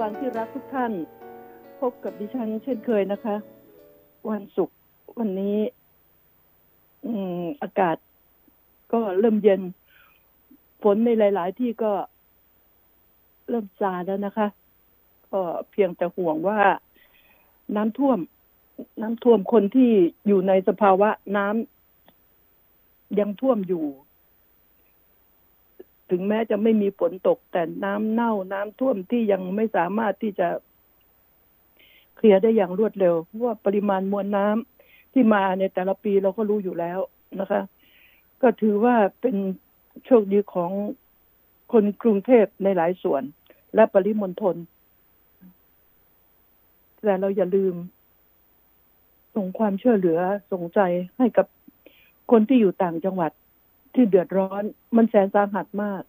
ฟังที่รักทุกท่าน พบกับดิฉันเช่นเคยนะคะ วันศุกร์วันนี้อากาศก็เริ่มเย็น ฝนในหลาย ๆ ที่ก็เริ่มซาแล้วนะคะ ก็เพียงแต่ห่วงว่าน้ำท่วม น้ำท่วมคนที่อยู่ในสภาวะน้ำยังท่วมอยู่ ถึงแม้จะไม่มีฝนตก แต่น้ำเน่าน้ำท่วมที่ยังไม่สามารถที่จะ เคลียร์ได้อย่างรวดเร็วเพราะว่าปริมาณมวลน้ำที่มาในแต่ละปีเราก็รู้อยู่แล้วนะคะ ก็ถือว่าเป็นโชคดีของคนกรุงเทพในหลายส่วน และปริมณฑลแต่เราอย่าลืม ส่งความช่วยเหลือส่งใจให้กับคนที่อยู่ต่างจังหวัด ที่เดือดร้อน มันแสนสาหัสมาก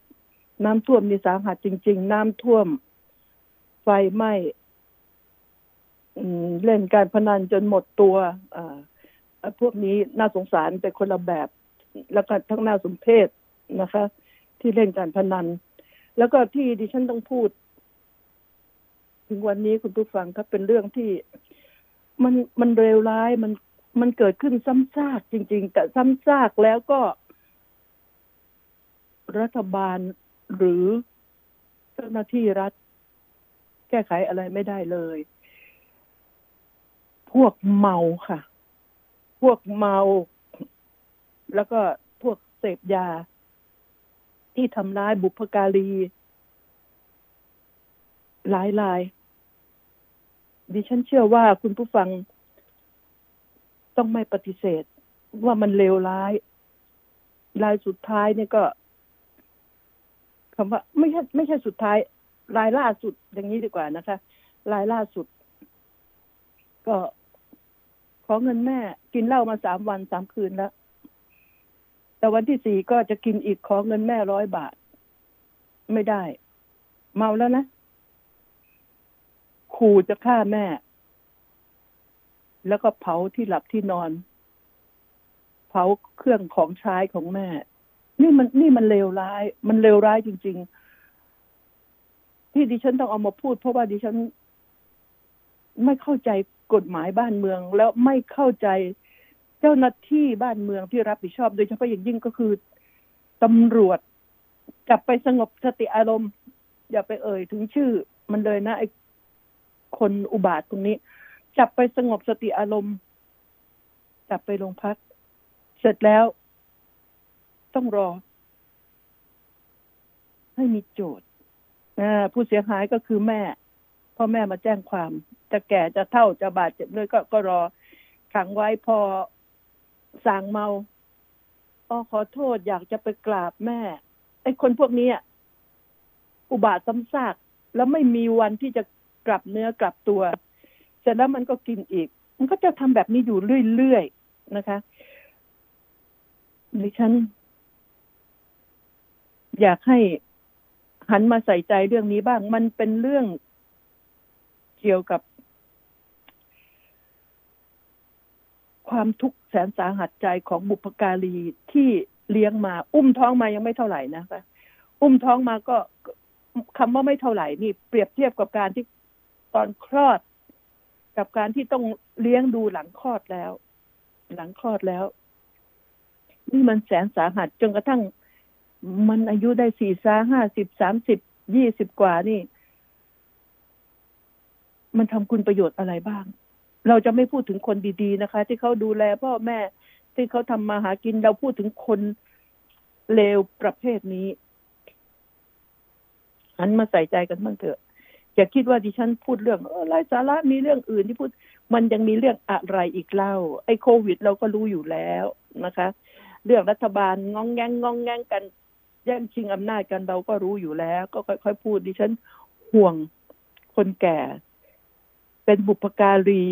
น้ำท่วมนี่สาหัสจริง ๆ น้ำท่วม ไฟไหม้เล่นการพนันจนหมดตัวพวกนี้น่าสงสารเป็นคนละแบบ แล้วก็ทั้งน่าสมเพชนะคะ ที่เล่นการพนัน แล้วก็ที่ดิฉันต้องพูด ถึงวันนี้คุณผู้ฟังครับเป็นเรื่องที่มันมันเร็วร้ายมันมันเกิดขึ้นซ้ำซากจริง ๆ แต่ซ้ำซากแล้วก็ รัฐบาลหรือเจ้าหน้าที่รัฐ แก้ไขอะไรไม่ได้เลย พวกเมาค่ะ พวกเมา แล้วก็พวกเสพยา ที่ทำร้ายบุพการี หลายรายดิฉันเชื่อว่าคุณผู้ฟังต้องไม่ปฏิเสธว่ามันเลวร้าย รายสุดท้ายเนี่ยก็ คำว่าไม่ใช่ไม่ใช่สุดท้ายรายล่าสุดอย่างนี้ดีกว่านะคะ รายล่าสุด ก็ขอเงินแม่ กินเหล้ามาสามวันสามคืนแล้ว แต่วันที่สี่ก็จะกินอีกขอเงินแม่ร้อยบาท ไม่ได้ เมาแล้วนะขู่จะฆ่าแม่ แล้วก็เผาที่หลับที่นอน เผาเครื่องของใช้ของแม่ นี่มันนี่มันเลวร้าย มันเลวร้ายจริง ๆ ที่ดิฉันต้องเอามาพูด เพราะว่าดิฉัน ไม่เข้าใจกฎหมายบ้านเมือง แล้วไม่เข้าใจเจ้าหน้าที่บ้านเมืองที่รับผิดชอบ โดยเฉพาะอย่างยิ่งก็คือตำรวจจับไปสงบสติอารมณ์ อย่าไปเอ่ยถึงชื่อ มันเลยนะไอ้คนอุบาทตรงนี้จับไปสงบสติอารมณ์ จับไปโรงพัก เสร็จแล้ว ต้องรอ ให้มีโจทย์ผู้เสียหายก็คือแม่พ่อแม่มาแจ้งความ จะแก่จะเท่าจะบาดเจ็บเลยก็ก็รอขังไว้พอสั่งเมาอ๋อขอโทษอยากจะไปกราบแม่ ไอ้คนพวกนี้อุบาทซ้ำซากแล้วไม่มีวันที่จะกลับเนื้อกลับตัว เสร็จแล้วมันก็กินอีก มันก็จะทำแบบนี้อยู่เรื่อยๆนะคะดิฉัน อยากให้หันมาใส่ใจเรื่องนี้บ้าง มันเป็นเรื่องเกี่ยวกับ ความทุกข์แสนสาหัสใจของบุพการีที่เลี้ยงมา อุ้มท้องมายังไม่เท่าไหร่นะคะอุ้มท้องมาก็คำว่าไม่เท่าไหร่นี่เปรียบเทียบกับการที่ตอนคลอด กับการที่ต้องเลี้ยงดูหลังคลอดแล้ว หลังคลอดแล้ว นี่มันแสนสาหัสจนกระทั่ง มันอายุได้สี่สาห้าสิบสามสิบยี่สิบกว่านี่ มันทำคุณประโยชน์อะไรบ้าง เราจะไม่พูดถึงคนดีๆนะคะ ที่เขาดูแลพ่อแม่ ที่เขาทำมาหากินเราพูดถึงคนเลวประเภทนี้หันมาใส่ใจกันบ้างเถอะอย่าคิดว่าดิฉันพูดเรื่องออไร้สาระมีเรื่องอื่นที่พูด มันยังมีเรื่องอะไรอีกเล่า ไอ้โควิด เราก็รู้อยู่แล้วนะคะ เรื่องรัฐบาลงองแงงงองแงงกัน แย่งชิงอำนาจกันเราก็รู้อยู่แล้ว ก็ค่อยๆพูดดิฉันห่วงคนแก่ เป็นบุพการี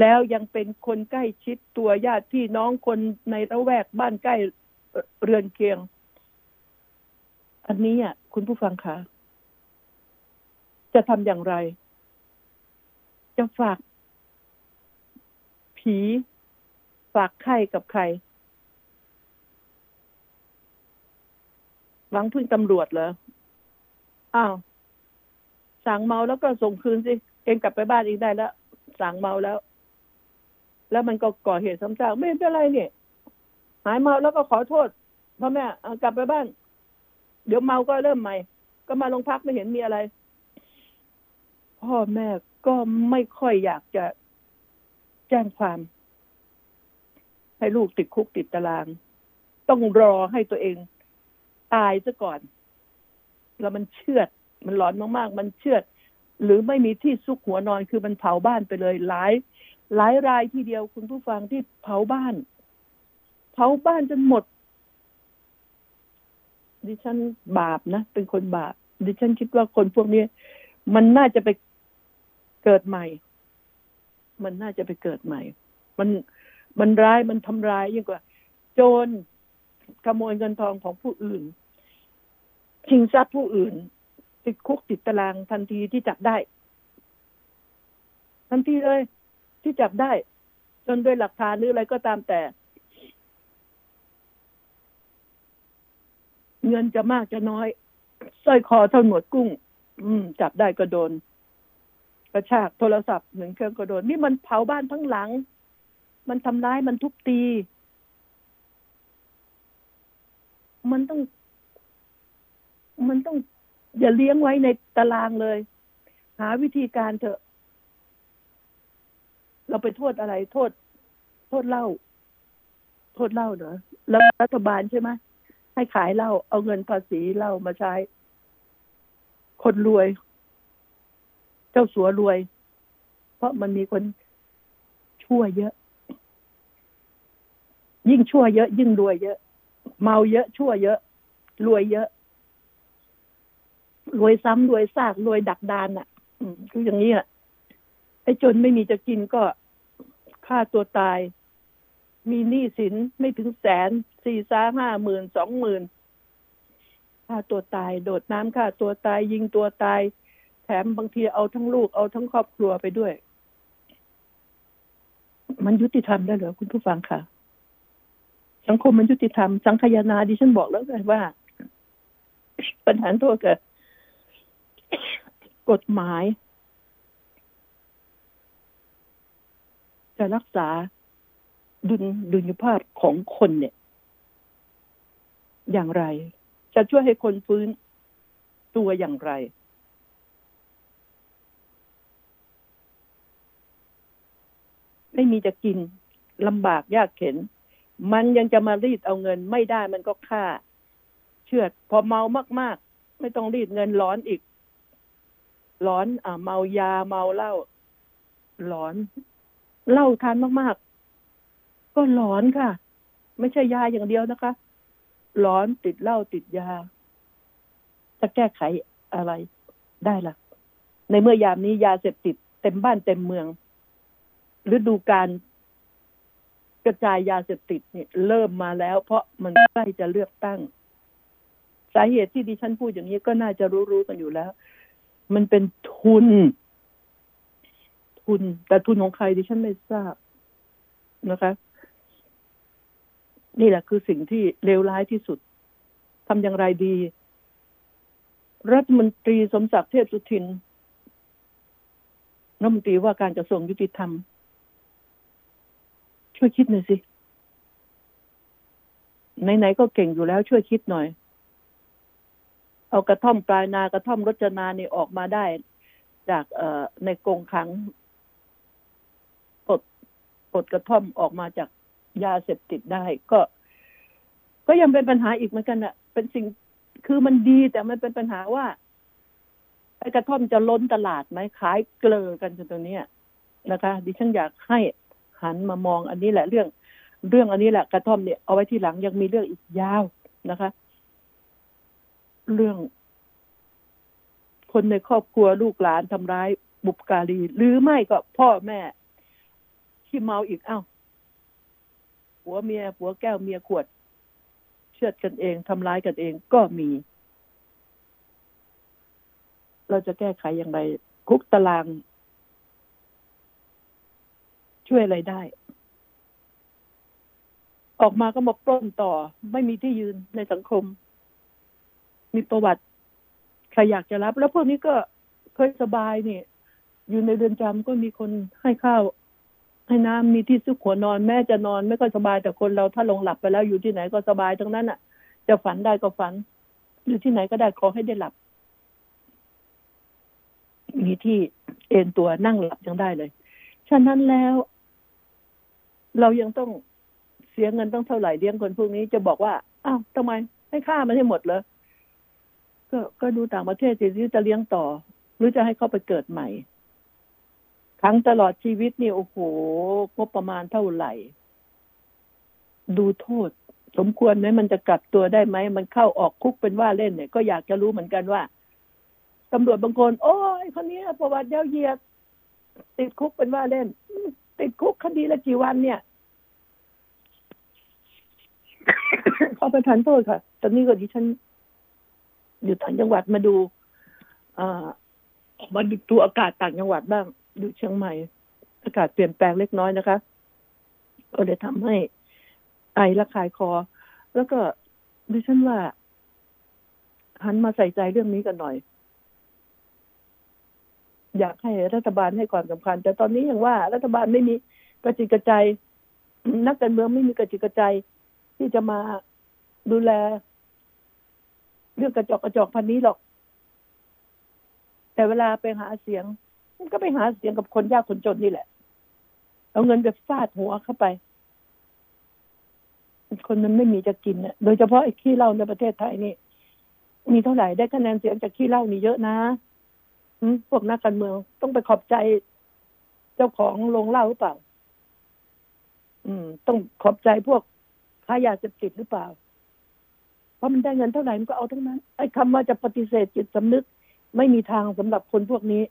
แล้วยังเป็นคนใกล้ชิดตัวญาติพี่น้องคนในระแวกบ้านใกล้เรือนเคียง อันนี้อะคุณผู้ฟังคะจะทำอย่างไร จะฝาก ผี ฝากไข่กับใคร หวังพึ่งตำรวจเหรออ้าวสั่งเมาแล้วก็ส่งคืนสิ เองกลับไปบ้านเองได้แล้วสั่งเมาแล้ว แล้วมันก็ก่อเหตุซ้ำซากไม่เป็นไรเนี่ยหายเมาแล้วก็ขอโทษพ่อแม่กลับไปบ้าน เดี๋ยวเมาก็เริ่มใหม่ ก็มาโรงพักไม่เห็นมีอะไร พ่อแม่ก็ไม่ค่อยอยากจะแจ้งความ ให้ลูกติดคุกติดตาราง ต้องรอให้ตัวเอง ตายซะก่อน แล้วมันเชื่อด มันหลอนมากๆ มันเชื่อด หรือไม่มีที่ซุกหัวนอนคือมันเผาบ้านไปเลยหลายหลายรายทีเดียวคุณผู้ฟังที่เผาบ้าน เผาบ้านจนหมด ดิฉันบาปนะเป็นคนบาป ดิฉันคิดว่าคนพวกนี้มันน่าจะไปเกิดใหม่ มันน่าจะไปเกิดใหม่ มันมันร้ายมันทำร้ายยิ่งกว่า โจรขโมยเงินทองของผู้อื่น ชิงทรัพย์ผู้อื่น ติดคุกติดตารางทันทีที่จับได้ ทันทีเลย ที่จับได้ จนด้วยหลักฐานหรืออะไรก็ตามแต่ เงินจะมากจะน้อยสร้อยคอเท่าหนวดกุ้ง อืม จับได้ก็โดนกระชากโทรศัพท์หนึ่งเครื่องก็โดน นี่มันเผาบ้านทั้งหลัง มันทำร้ายมันทุบตี มันต้อง มันต้องอย่าเลี้ยงไว้ในตารางเลย หาวิธีการเถอะ เราไปโทษอะไร โทษ โทษเหล้าโทษเหล้าเหรอแล้วรัฐบาลใช่ไหมให้ขายเหล้าเอาเงินภาษีเหล้ามาใช้ คนรวย เจ้าสัวรวย เพราะมันมีคนชั่วเยอะ ยิ่งชั่วเยอะ ยิ่งรวยเยอะ เมาเยอะชั่วเยอะ รวยเยอะ รวยซ้ำรวยซากรวยดักดานอะ อืมคืออย่างนี้อะไอ้จนไม่มีจะกินก็ฆ่าตัวตาย มีหนี้สินไม่ถึงแสนสี่สาห้าหมื่นสองหมื่นฆ่าตัวตาย โดดน้ำฆ่าตัวตาย ยิงตัวตาย แถมบางทีเอาทั้งลูกเอาทั้งครอบครัวไปด้วย มันยุติธรรมได้เหรอคุณผู้ฟังค่ะ สังคมมันยุติธรรม สังคายนาดิฉันบอกแล้วไงว่า ปัญหาตัวเกิด กฎหมาย จะรักษาดุลดุลยภาพของคนเนี่ย อย่างไร จะช่วยให้คนฟื้นตัวอย่างไร ไม่มีจะกินลำบากยากเข็น มันยังจะมารีดเอาเงินไม่ได้มันก็ฆ่า เชื่อด พอเมามาก ๆ ไม่ต้องรีดเงินร้อนอีก ร้อนอ่าเมายาเมาเหล้าหลอนเหล้าทานมากๆ ก็หลอนค่ะ ไม่ใช่ยาอย่างเดียวนะคะหลอนติดเหล้าติดยา จะแก้ไขอะไรได้ล่ะ ในเมื่อยามนี้ยาเสพติดเต็มบ้านเต็มเมืองฤดูการกระจายยาเสพติดเนี่ยเริ่มมาแล้ว เพราะมันใกล้จะเลือกตั้ง สาเหตุที่ดิฉันพูดอย่างนี้ก็น่าจะรู้ๆกันอยู่แล้ว มันเป็นทุน ทุน แต่ทุนของใครดิฉันไม่ทราบนะคะ นี่แหละคือสิ่งที่เลวร้ายที่สุดทำอย่างไรดี รัฐมนตรีสมศักดิ์เทพสุทินรัฐมนตรีว่าการกระทรวงยุติธรรม ช่วยคิดหน่อยสิไหนๆก็เก่งอยู่แล้วช่วยคิดหน่อย เอากระท่อมปลายนากระท่อมรจนานี่ออกมาได้ จากเอ่อในกรงขังปลดปลดกระท่อมออกมาจากยาเสพติดได้ ก็ ก็ยังเป็นปัญหาอีกเหมือนกันอะเป็นสิ่งคือมันดีแต่มันเป็นปัญหาว่าไอ้กระท่อมจะล้นตลาดไหมขายเกลือกันจนตรงนี้นะคะ ดิฉันอยากให้หันมามองอันนี้แหละเรื่อง เรื่องอันนี้แหละกระท่อมเนี่ยเอาไว้ที่หลังยังมีเรื่องอีกยาวนะคะ เรื่อง คนในครอบครัวลูกหลานทำร้ายบุปการี หรือไม่ก็พ่อแม่ ที่เมาอีกเอ้าผัวเมียผัวแก้วเมียขวด เชือดกันเองทำร้ายกันเองก็มี เราจะแก้ไขอย่างไร คุกตาราง ช่วยอะไรได้ ออกมาก็มาปล้นต่อ ไม่มีที่ยืนในสังคม มีประวัติใครอยากจะรับ แล้วพวกนี้ก็เคยสบายเนี่ยอยู่ในเรือนจำก็มีคนให้ข้าวให้น้ำมีที่ซุกหัวนอนแม่จะนอนไม่ค่อยสบายแต่คนเราถ้าลงหลับไปแล้วอยู่ที่ไหนก็สบายทั้งนั้นอะ จะฝันได้ก็ฝัน อยู่ที่ไหนก็ได้ขอให้ได้หลับ มีที่เอนตัวนั่งหลับยังได้เลย ฉะนั้นแล้ว เรายังต้องเสียเงินต้องเท่าไหร่เลี้ยงคนพวกนี้จะบอกว่าอ้าวทำไม ให้ค่ามันให้หมดเลย ก็ก็ดูต่างประเทศสิที่จะเลี้ยงต่อ หรือจะให้เขาไปเกิดใหม่ครั้งตลอดชีวิตนี่โอ้โหงบประมาณเท่าไหร่ ดูโทษ สมควรไหมมันจะกลับตัวได้ไหม มันเข้าออกคุกเป็นว่าเล่นเนี่ย ก็อยากจะรู้เหมือนกันว่าตำรวจบางคน โอ้ยคนนี้ประวัติเยาวเหยียด ติดคุกเป็นว่าเล่น ติดคุกคดีละกี่วันเนี่ยเขาไปทันโทษค่ะ ตอนนี้ก็ดิฉัน อยู่ต่างจังหวัดมาดูอมาดูตัวอากาศต่างจังหวัดบ้าง ดูเชียงใหม่ อากาศเปลี่ยนแปลงเล็กน้อยนะคะ ก็เลยทำให้ไอระคายคอ แล้วก็ดิฉันว่า หันมาใส่ใจเรื่องนี้กันหน่อย อยากให้รัฐบาลให้ความสำคัญ แต่ตอนนี้อย่างว่า รัฐบาลไม่มีกระจิกกระใจนักการเมืองไม่มีกระจิกกระใจที่จะมาดูแล เรื่องกระจอกกระจอกพันนี้หรอก แต่เวลาไปหาเสียง มันก็ไปหาเสียงกับคนยากคนจนนี่แหละ เอาเงินไปฟาดหัวเข้าไป คนมันไม่มีจะกินเนี่ยโดยเฉพาะไอ้ขี้เหล้าในประเทศไทยนี่ มีเท่าไหร่ได้คะแนนเสียงจากขี้เหล้านี่เยอะนะพวกนักการเมืองต้องไปขอบใจ เจ้าของโรงเหล้าหรือเปล่า อืม ต้องขอบใจพวกค้ายาเสพติดหรือเปล่า ราะมันได้เงินเท่าไหร่มันก็เอาทั้งนั้นไอ้คำว่าจะปฏิเสธจิตสำนึก ไม่มีทางสำหรับคนพวกนี้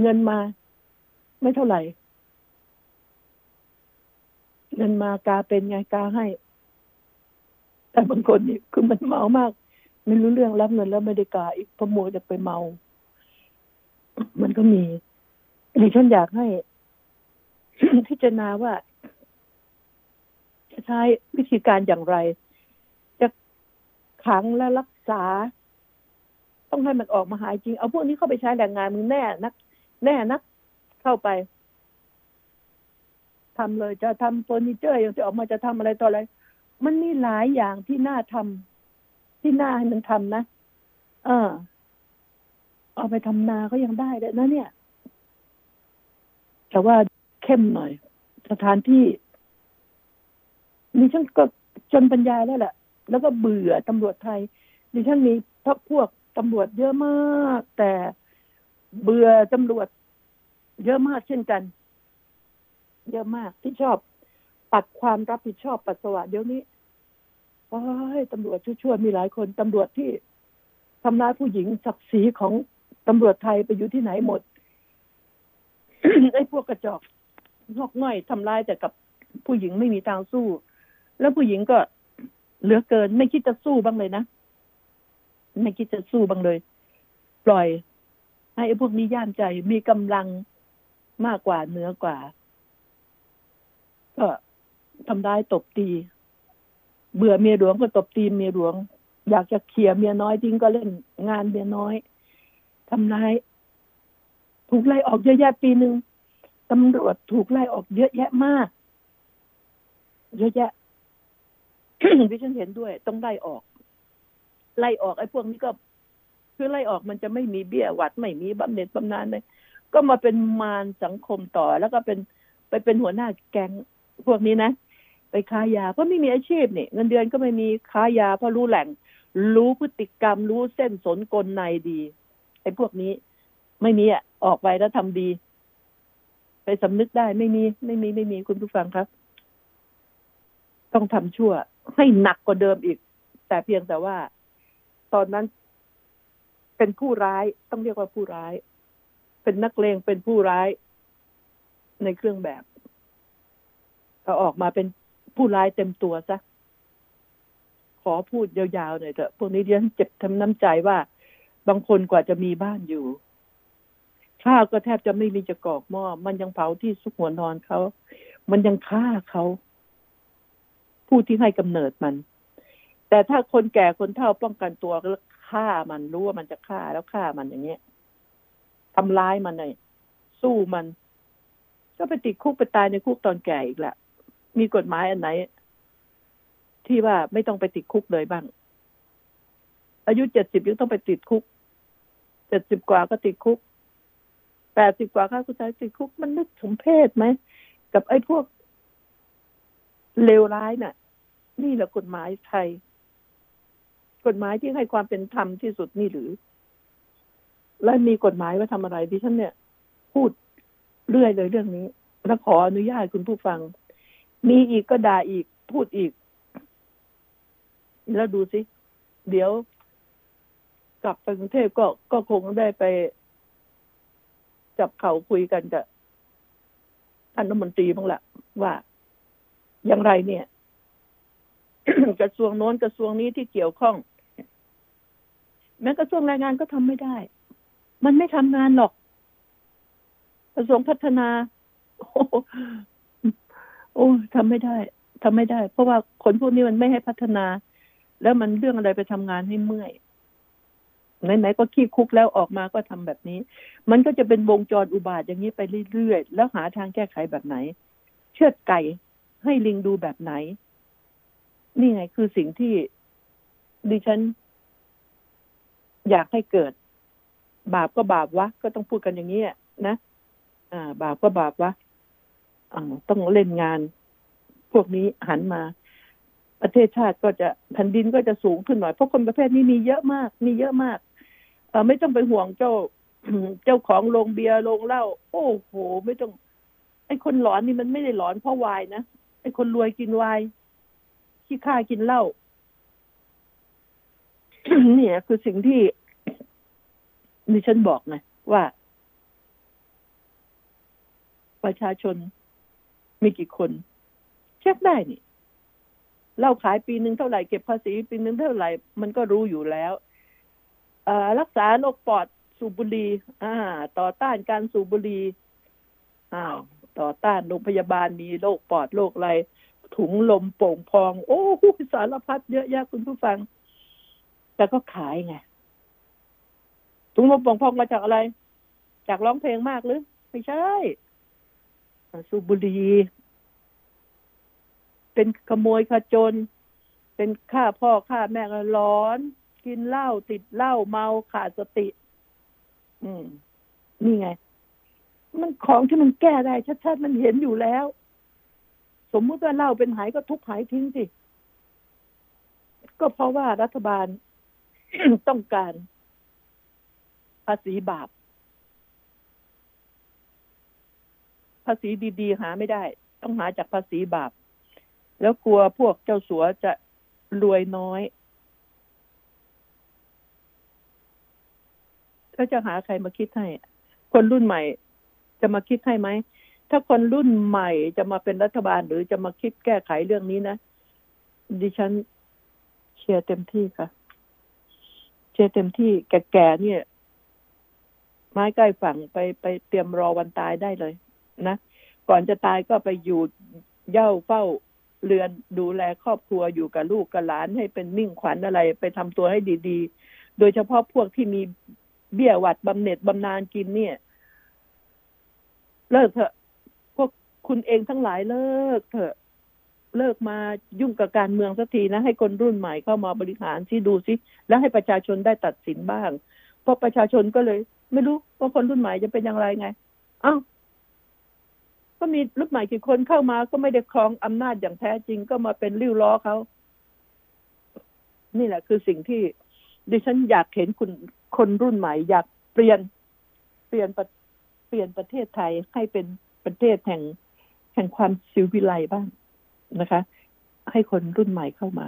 เงินมา ไม่เท่าไหร่ เงินมากาเป็นไงกาให้ แต่บางคนนี่คือมันเมามาก ไม่รู้เรื่องรับเงินแล้วไม่ได้กาอีกพะโมจะไปเมา มันก็มีดิฉันอยากให้พิจารณาว่า จะใช้วิธีการอย่างไร ขังและรักษา ต้องให้มันออกมาหายจริง เอาพวกนี้เข้าไปใช้แรงงานมึงแน่นัก แน่นัก เข้าไปทำเลยจะทำเฟอร์นิเจอร์ยังจะออกมาจะทำอะไรต่ออะไร มันมีหลายอย่างที่น่าทำที่น่าให้มันทำนะเออเอาไปทำนาก็ยังได้เลยนะเนี่ย แต่ว่าเข้มหน่อย สถานที่ดิฉันก็จนปัญญาแล้วแหละ แล้วก็เบื่อตำรวจไทยดิฉันมีพพวกตำรวจเยอะมาก แต่เบื่อตำรวจ เยอะมากเช่นกัน เยอะมากที่ชอบปัดความรับผิดชอบปัสสาวะเดี๋ยวนี้โอ้ยตำรวจชั่วๆมีหลายคนตำรวจที่ทำร้ายผู้หญิงศักดิ์ศรีของตำรวจไทยไปอยู่ที่ไหนหมดไอ้พวกกระจอกงอกง่อยทำร้ายแต่กับผู้หญิงไม่มีทางสู้ แล้วผู้หญิงก็ เหลือเกิน ไม่คิดจะสู้บ้างเลยนะ ไม่คิดจะสู้บ้างเลย ปล่อย ให้ไอ้พวกนี้ย่ามใจมีกำลังมากกว่าเหนือกว่า ก็ทำได้ตบตี เบื่อเมียหลวงก็ตบตีเมียหลวง อยากจะเขี่ยเมียน้อยทิ้งก็เล่นงานเมียน้อยทำร้ายถูกไล่ออกเยอะแยะปีหนึ่งตำรวจถูกไล่ออกเยอะแยะมาก เยอะแยะ ที่ฉันเห็นด้วย ต้องไล่ออก ไล่ออกไอ้พวกนี้ก็ คือไล่ออกมันจะไม่มีเบี้ยหวัดไม่มีบำเหน็จบำนาญเลยก็มาเป็นมารสังคมต่อ แล้วก็เป็นไปเป็นหัวหน้าแก๊งพวกนี้นะไปค้ายาเพราะไม่มีอาชีพนี่เงินเดือนก็ไม่มีค้ายาเพราะรู้แหล่ง รู้พฤติกรรม รู้เส้นสนกลในดีไอ้พวกนี้ ไม่มีอะออกไปแล้วทำดี ไปสำนึกได้ไม่มี ไม่มีไม่มีคุณผู้ฟังครับ ต้องทำชั่ว ให้หนักกว่าเดิมอีก แต่เพียงแต่ว่า ตอนนั้นเป็นผู้ร้ายต้องเรียกว่าผู้ร้าย เป็นนักเลงเป็นผู้ร้ายในเครื่องแบบก็ออกมาเป็นผู้ร้ายเต็มตัวซะขอพูดยาวๆหน่อยเถอะพวกนี้เรียนเจ็บทำน้ำใจว่า บางคนกว่าจะมีบ้านอยู่ข้าวก็แทบจะไม่มีจะกอกหม้อ มันยังเผาที่สุกหัวนอนเขา มันยังฆ่าเขา ผู้ที่ให้กำเนิดมัน แต่ถ้าคนแก่คนเฒ่าป้องกันตัวก็ฆ่ามันรู้ว่ามันจะฆ่าแล้วฆ่ามันอย่างเงี้ยทำร้ายมันเลยสู้มัน ก็ไปติดคุกไปตายในคุกตอนแก่อีกละมีกฎหมายอันไหน ที่ว่าไม่ต้องไปติดคุกเลยบ้าง อายุเจ็ดสิบยังต้องไปติดคุกเจ็ดสิบกว่าก็ติดคุกแปดสิบกว่าข้าคุณชายติดคุกมันนึกสมเพศไหม กับไอ้พวกเลวร้ายน่ะ นี่แหละกฎหมายไทย กฎหมายที่ให้ความเป็นธรรมที่สุดนี่หรือ และมีกฎหมายว่าทำอะไรดิฉันเนี่ย พูดเรื่อยเลยเรื่องนี้แล้วขออนุญาตคุณผู้ฟัง มีอีกก็ด่าอีกพูดอีก แล้วดูสิ เดี๋ยวกลับไปกรุงเทพก็ก็คงได้ไป จับเข่าคุยกันกับท่านรัฐมนตรีบ้างละว่าอย่างไรเนี่ย กระทรวงโน้นกระทรวงนี้ที่เกี่ยวข้อง แม้กระทรวงแรงงานก็ทำไม่ได้ มันไม่ทำงานหรอก กระทรวงพัฒนา โอ้โอ้ทำไม่ได้ทำไม่ได้ เพราะว่าคนพวกนี้มันไม่ให้พัฒนา แล้วมันเรื่องอะไรไปทำงานให้เมื่อยไหนๆก็ขี้คุกแล้วออกมาก็ทำแบบนี้ มันก็จะเป็นวงจรอุบาทอย่างนี้ไปเรื่อยๆ แล้วหาทางแก้ไขแบบไหน เชือดไก่ให้ลิงดูแบบไหน นี่ไงคือสิ่งที่ดิฉัน อยากให้เกิด บาปก็บาปวะ ก็ต้องพูดกันอย่างนี้นะอ่า บาปก็บาปวะอ่าต้องเล่นงาน พวกนี้หันมา ประเทศชาติก็จะแผ่นดินก็จะสูงขึ้นหน่อยเพราะคนประเภทนี้มีเยอะมาก มีเยอะมากเออไม่ต้องไปห่วงเจ้าเจ้าของโรงเบียร์โรงเหล้าโอ้โห ไม่ต้อง ไอ้คนหลอนนี่มันไม่ได้หลอนเพราะวายนะไอ้คนรวยกินวาย ขี้ข้ากินเหล้าเนี่ยคือสิ่งที่ดิฉันบอกไงว่า ประชาชนมีกี่คน เช็คได้นี่เราขายปีหนึ่งเท่าไหร่เก็บภาษีปีหนึ่งเท่าไหร่ มันก็รู้อยู่แล้วรักษาโรคปอดสูบบุหรี่อ่า ต่อต้านการสูบบุหรี่อ้าวต่อต้านโรงพยาบาลมีโรคปอดโรคอะไร ถุงลมโป่งพอง โอ้โหสารพัดเยอะแยะคุณผู้ฟัง แต่ก็ขายไงถุงลมโป่งพองมาจากอะไร จากร้องเพลงมากหรือ ไม่ใช่สูบบุหรี่เป็นขโมยขจรเป็นฆ่าพ่อฆ่าแม่ร้อน กินเหล้าติดเหล้าเมาขาดสติ อืม นี่ไง มันของที่มันแก้ได้ชัดๆมันเห็นอยู่แล้ว สมมุติว่าเหล้าเป็นหายก็ทุกหายทิ้งสิ ก็เพราะว่ารัฐบาลต้องการภาษีบาป ภาษีดีๆ หาไม่ได้ ต้องหาจากภาษีบาป แล้วกลัวพวกเจ้าสัวจะรวยน้อยก็จะหาใครมาคิดให้ คนรุ่นใหม่จะมาคิดให้ไหม ถ้าคนรุ่นใหม่จะมาเป็นรัฐบาลหรือจะมาคิดแก้ไขเรื่องนี้นะ ดิฉันเชียร์เต็มที่ค่ะ เชียร์เต็มที่แก่ๆเนี่ย ไม้ใกล้ฝั่งไปไปเตรียมรอวันตายได้เลยนะก่อนจะตายก็ไปอยู่เย่าเฝ้าเรือนดูแลครอบครัวอยู่กับลูกกับหลานให้เป็นมิ่งขวัญอะไร ไปทำตัวให้ดีๆ โดยเฉพาะพวกที่มีเบี้ยหวัดบำเหน็จบำนาญกินเนี่ย เลิกเถอะ คุณเองทั้งหลายเลิกเถอะเลิกมายุ่งกับการเมืองสักทีนะ ให้คนรุ่นใหม่เข้ามาบริหารที่ดูซิแล้วให้ประชาชนได้ตัดสินบ้าง เพราะประชาชนก็เลย ไม่รู้ว่าคนรุ่นใหม่จะเป็นอย่างไรไงอ้าวก็มีรุ่นใหม่กี่คนเข้ามาก็ไม่ได้ครองอำนาจอย่างแท้จริงก็มาเป็นริ้วล้อเขานี่แหละ คือสิ่งที่ ดิฉันอยากเห็นคุณคนรุ่นใหม่ อยากเปลี่ยนเปลี่ยนเปลี่ยนประเทศไทยให้เป็นประเทศแห่ง แห่งความสิวิไลบ้างนะคะ ให้คนรุ่นใหม่เข้ามา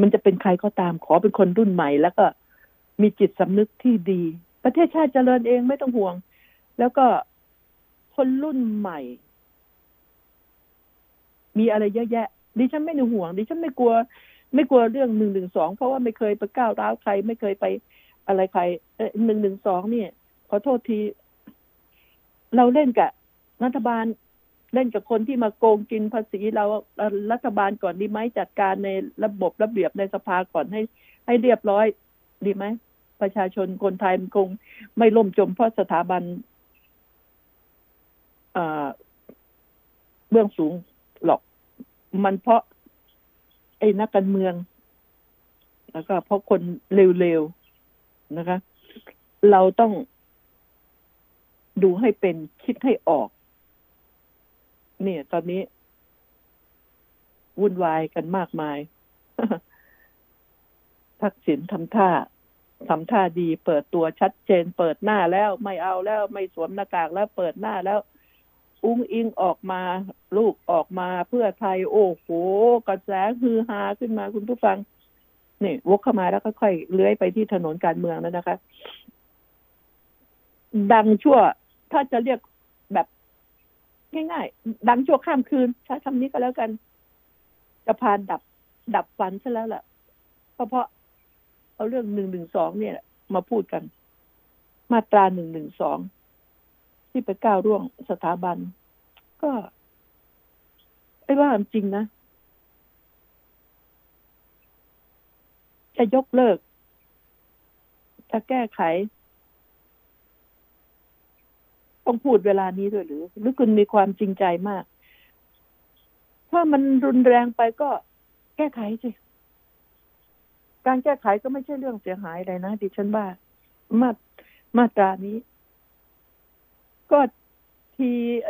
มันจะเป็นใครก็ตามขอเป็นคนรุ่นใหม่ แล้วก็มีจิตสำนึกที่ดี ประเทศชาติเจริญเองไม่ต้องห่วง แล้วก็คนรุ่นใหม่ มีอะไรเยอะแยะดิฉันไม่ในห่วงดิฉันไม่กลัว ไม่กลัวเรื่องหนึ่งหนึ่งสองเพราะว่าไม่เคยไปก้าวร้าวใคร ไม่เคยไปอะไรใครหนึ่งหนึ่งสองเนี่ย ขอโทษที เราเล่นกับ รัฐบาลเล่นกับคนที่มาโกงกินภาษีเรารัฐบาลก่อนดีไหมจัดการในระบบระเบียบในสภาก่อนให้ ให้เรียบร้อย ดีไหมประชาชนคนไทยมันคงไม่ล่มจมเพราะสถาบันเบื้องสูงหรอก มันเพราะ ไอ้นักการเมือง แล้วก็เพราะคนเร็วๆนะคะ เราต้องดูให้เป็นคิดให้ออก เนี่ยตอนนี้ วุ่นวายกันมากมาย ทักษิณทำท่าทำท่าดี เปิดตัวชัดเจน เปิดหน้าแล้วไม่เอาแล้ว ไม่สวมหน้ากากแล้วเปิดหน้าแล้ว อุ้งอิงออกมา ลูกออกมาเพื่อไทย โอ้โหกระแสฮือฮาขึ้นมาคุณผู้ฟังนี่วกเข้ามาแล้วค่อยๆเลื้อยไปที่ถนนการเมืองแล้วนะคะ ดังชั่ว ถ้าจะเรียก ง่ายๆ ดังชั่วข้ามคืนใช้คำนี้ก็แล้วกัน จะพานดับ ดับฝันซะแล้วล่ะเพราะเอาเรื่องหนึ่งหนึ่งสองเนี่ย มาพูดกัน มาตราหนึ่งหนึ่งสองที่ไปก้าวร่วงสถาบัน ก็ไอ้ว่าจริงนะ จะยกเลิก จะแก้ไข ต้องพูดเวลานี้ด้วยหรือ หรือคุณมีความจริงใจมาก ถ้ามันรุนแรงไปก็แก้ไขสิการแก้ไขก็ไม่ใช่เรื่องเสียหายอะไรนะดิฉันว่ามามาตรานี้ ก็ทีไอ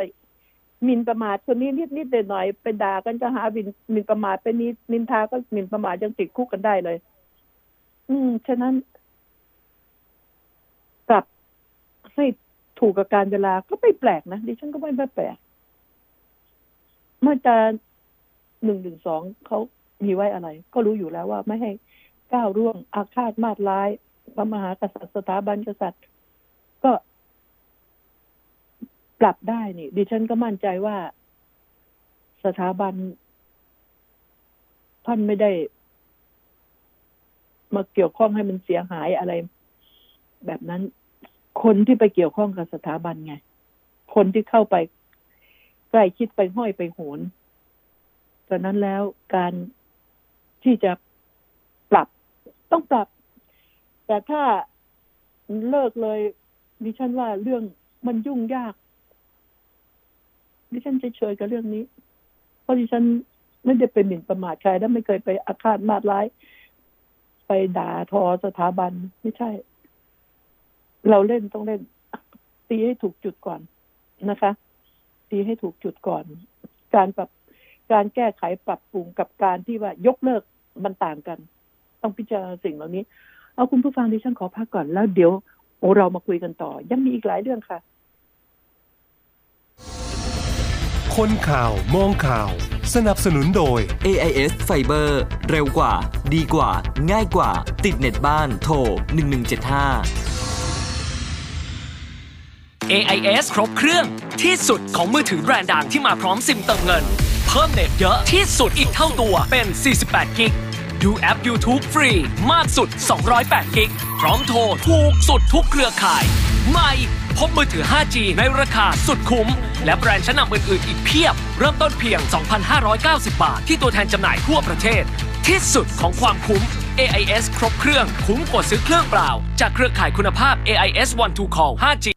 มินประมาทคนนี้นิดนิดหน่อยไปด่ากันจะหาบินมินประมาทไปนิดนินทาก็มินประมาทยังติดคุกกันได้เลย อืมฉะนั้นกลับให้ ถูกกับการเวลาก็ไม่แปลกนะดิฉันก็ไม่แปลกมาตราหนึ่งหนึ่งสองเขามีไว้อะไร ก็รู้อยู่แล้วว่าไม่ให้ก้าวร่วงอาฆาตมาดร้ายพระมหากษัตริย์สถาบันกษัตริย์ ก็ปรับได้นี่ ดิฉันก็มั่นใจว่าสถาบันท่านไม่ได้ มาเกี่ยวข้องให้มันเสียหายอะไร แบบนั้น คนที่ไปเกี่ยวข้องกับสถาบันไง คนที่เข้าไปใกล้คิดไปห้อยไปโหนตอนนั้นแล้วการที่จะปรับต้องปรับ แต่ถ้าเลิกเลยดิฉันว่าเรื่องมันยุ่งยากดิฉันเฉยๆกับเรื่องนี้ เพราะดิฉันไม่ได้เป็นหมิ่นประมาทใครและไม่เคยไปอาฆาตมาดร้าย ไปด่าทอสถาบันไม่ใช่ เราเล่นต้องเล่น ตีให้ถูกจุดก่อนนะคะ ตีให้ถูกจุดก่อน การปรับการแก้ไขปรับปรุงกับการที่ว่ายกเลิกมันต่างกัน ต้องพิจารณาสิ่งเหล่านี้ เอาคุณผู้ฟังดิฉันขอพักก่อนแล้วเดี๋ยวโอเรามาคุยกันต่อ ยังมีอีกหลายเรื่องค่ะ คนข่าวมองข่าว สนับสนุนโดย AIS Fiber เร็วกว่า ดีกว่า ง่ายกว่า ติดเน็ตบ้านโทร1175 AIS ครบเครื่องที่สุดของมือถือแบรนด์ดังที่มาพร้อมซิมเติมเงิน เพิ่มเน็ตเยอะที่สุดอีกเท่าตัวเป็น 48 กิก ดูแอป YouTube ฟรี มากสุด 208 กิก พร้อมโทรถูกสุดทุกเครือข่าย ใหม่ พบมือถือ 5G ในราคาสุดคุ้ม และแบรนด์ชั้นนำอื่นๆ อีกเพียบ เริ่มต้นเพียง 2,590 บาท ที่ตัวแทนจำหน่ายทั่วประเทศ ที่สุดของความคุ้ม AIS ครบเครื่อง คุ้มกว่าซื้อเครื่องเปล่า จากเครือข่ายคุณภาพ AIS One to Call 5G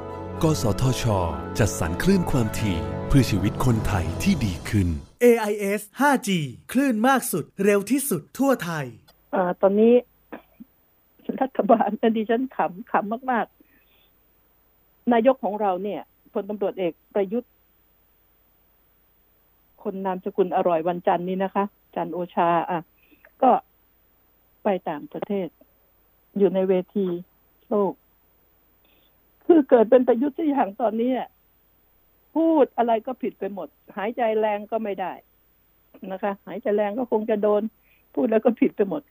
กสทช จัดสรรคลื่นความถี่เพื่อชีวิตคนไทยที่ดีขึ้น AIS 5G คลื่นมากสุดเร็วที่สุดทั่วไทยอ่าตอนนี้รัฐบาลดิฉันขำขำมาก ๆ นายกของเราเนี่ยพลตำรวจเอกประยุทธ์ คนนามสกุลอร่อยวันจันทร์นี้นะคะ จันโอชา อะ ก็ไปต่างประเทศ อยู่ในเวทีโลก คือเกิดเป็นประยุทธ์ที่อย่างตอนนี้พูดอะไรก็ผิดไปหมด หายใจแรงก็ไม่ได้นะคะ หายใจแรงก็คงจะโดน พูดแล้วก็ผิดไปหมด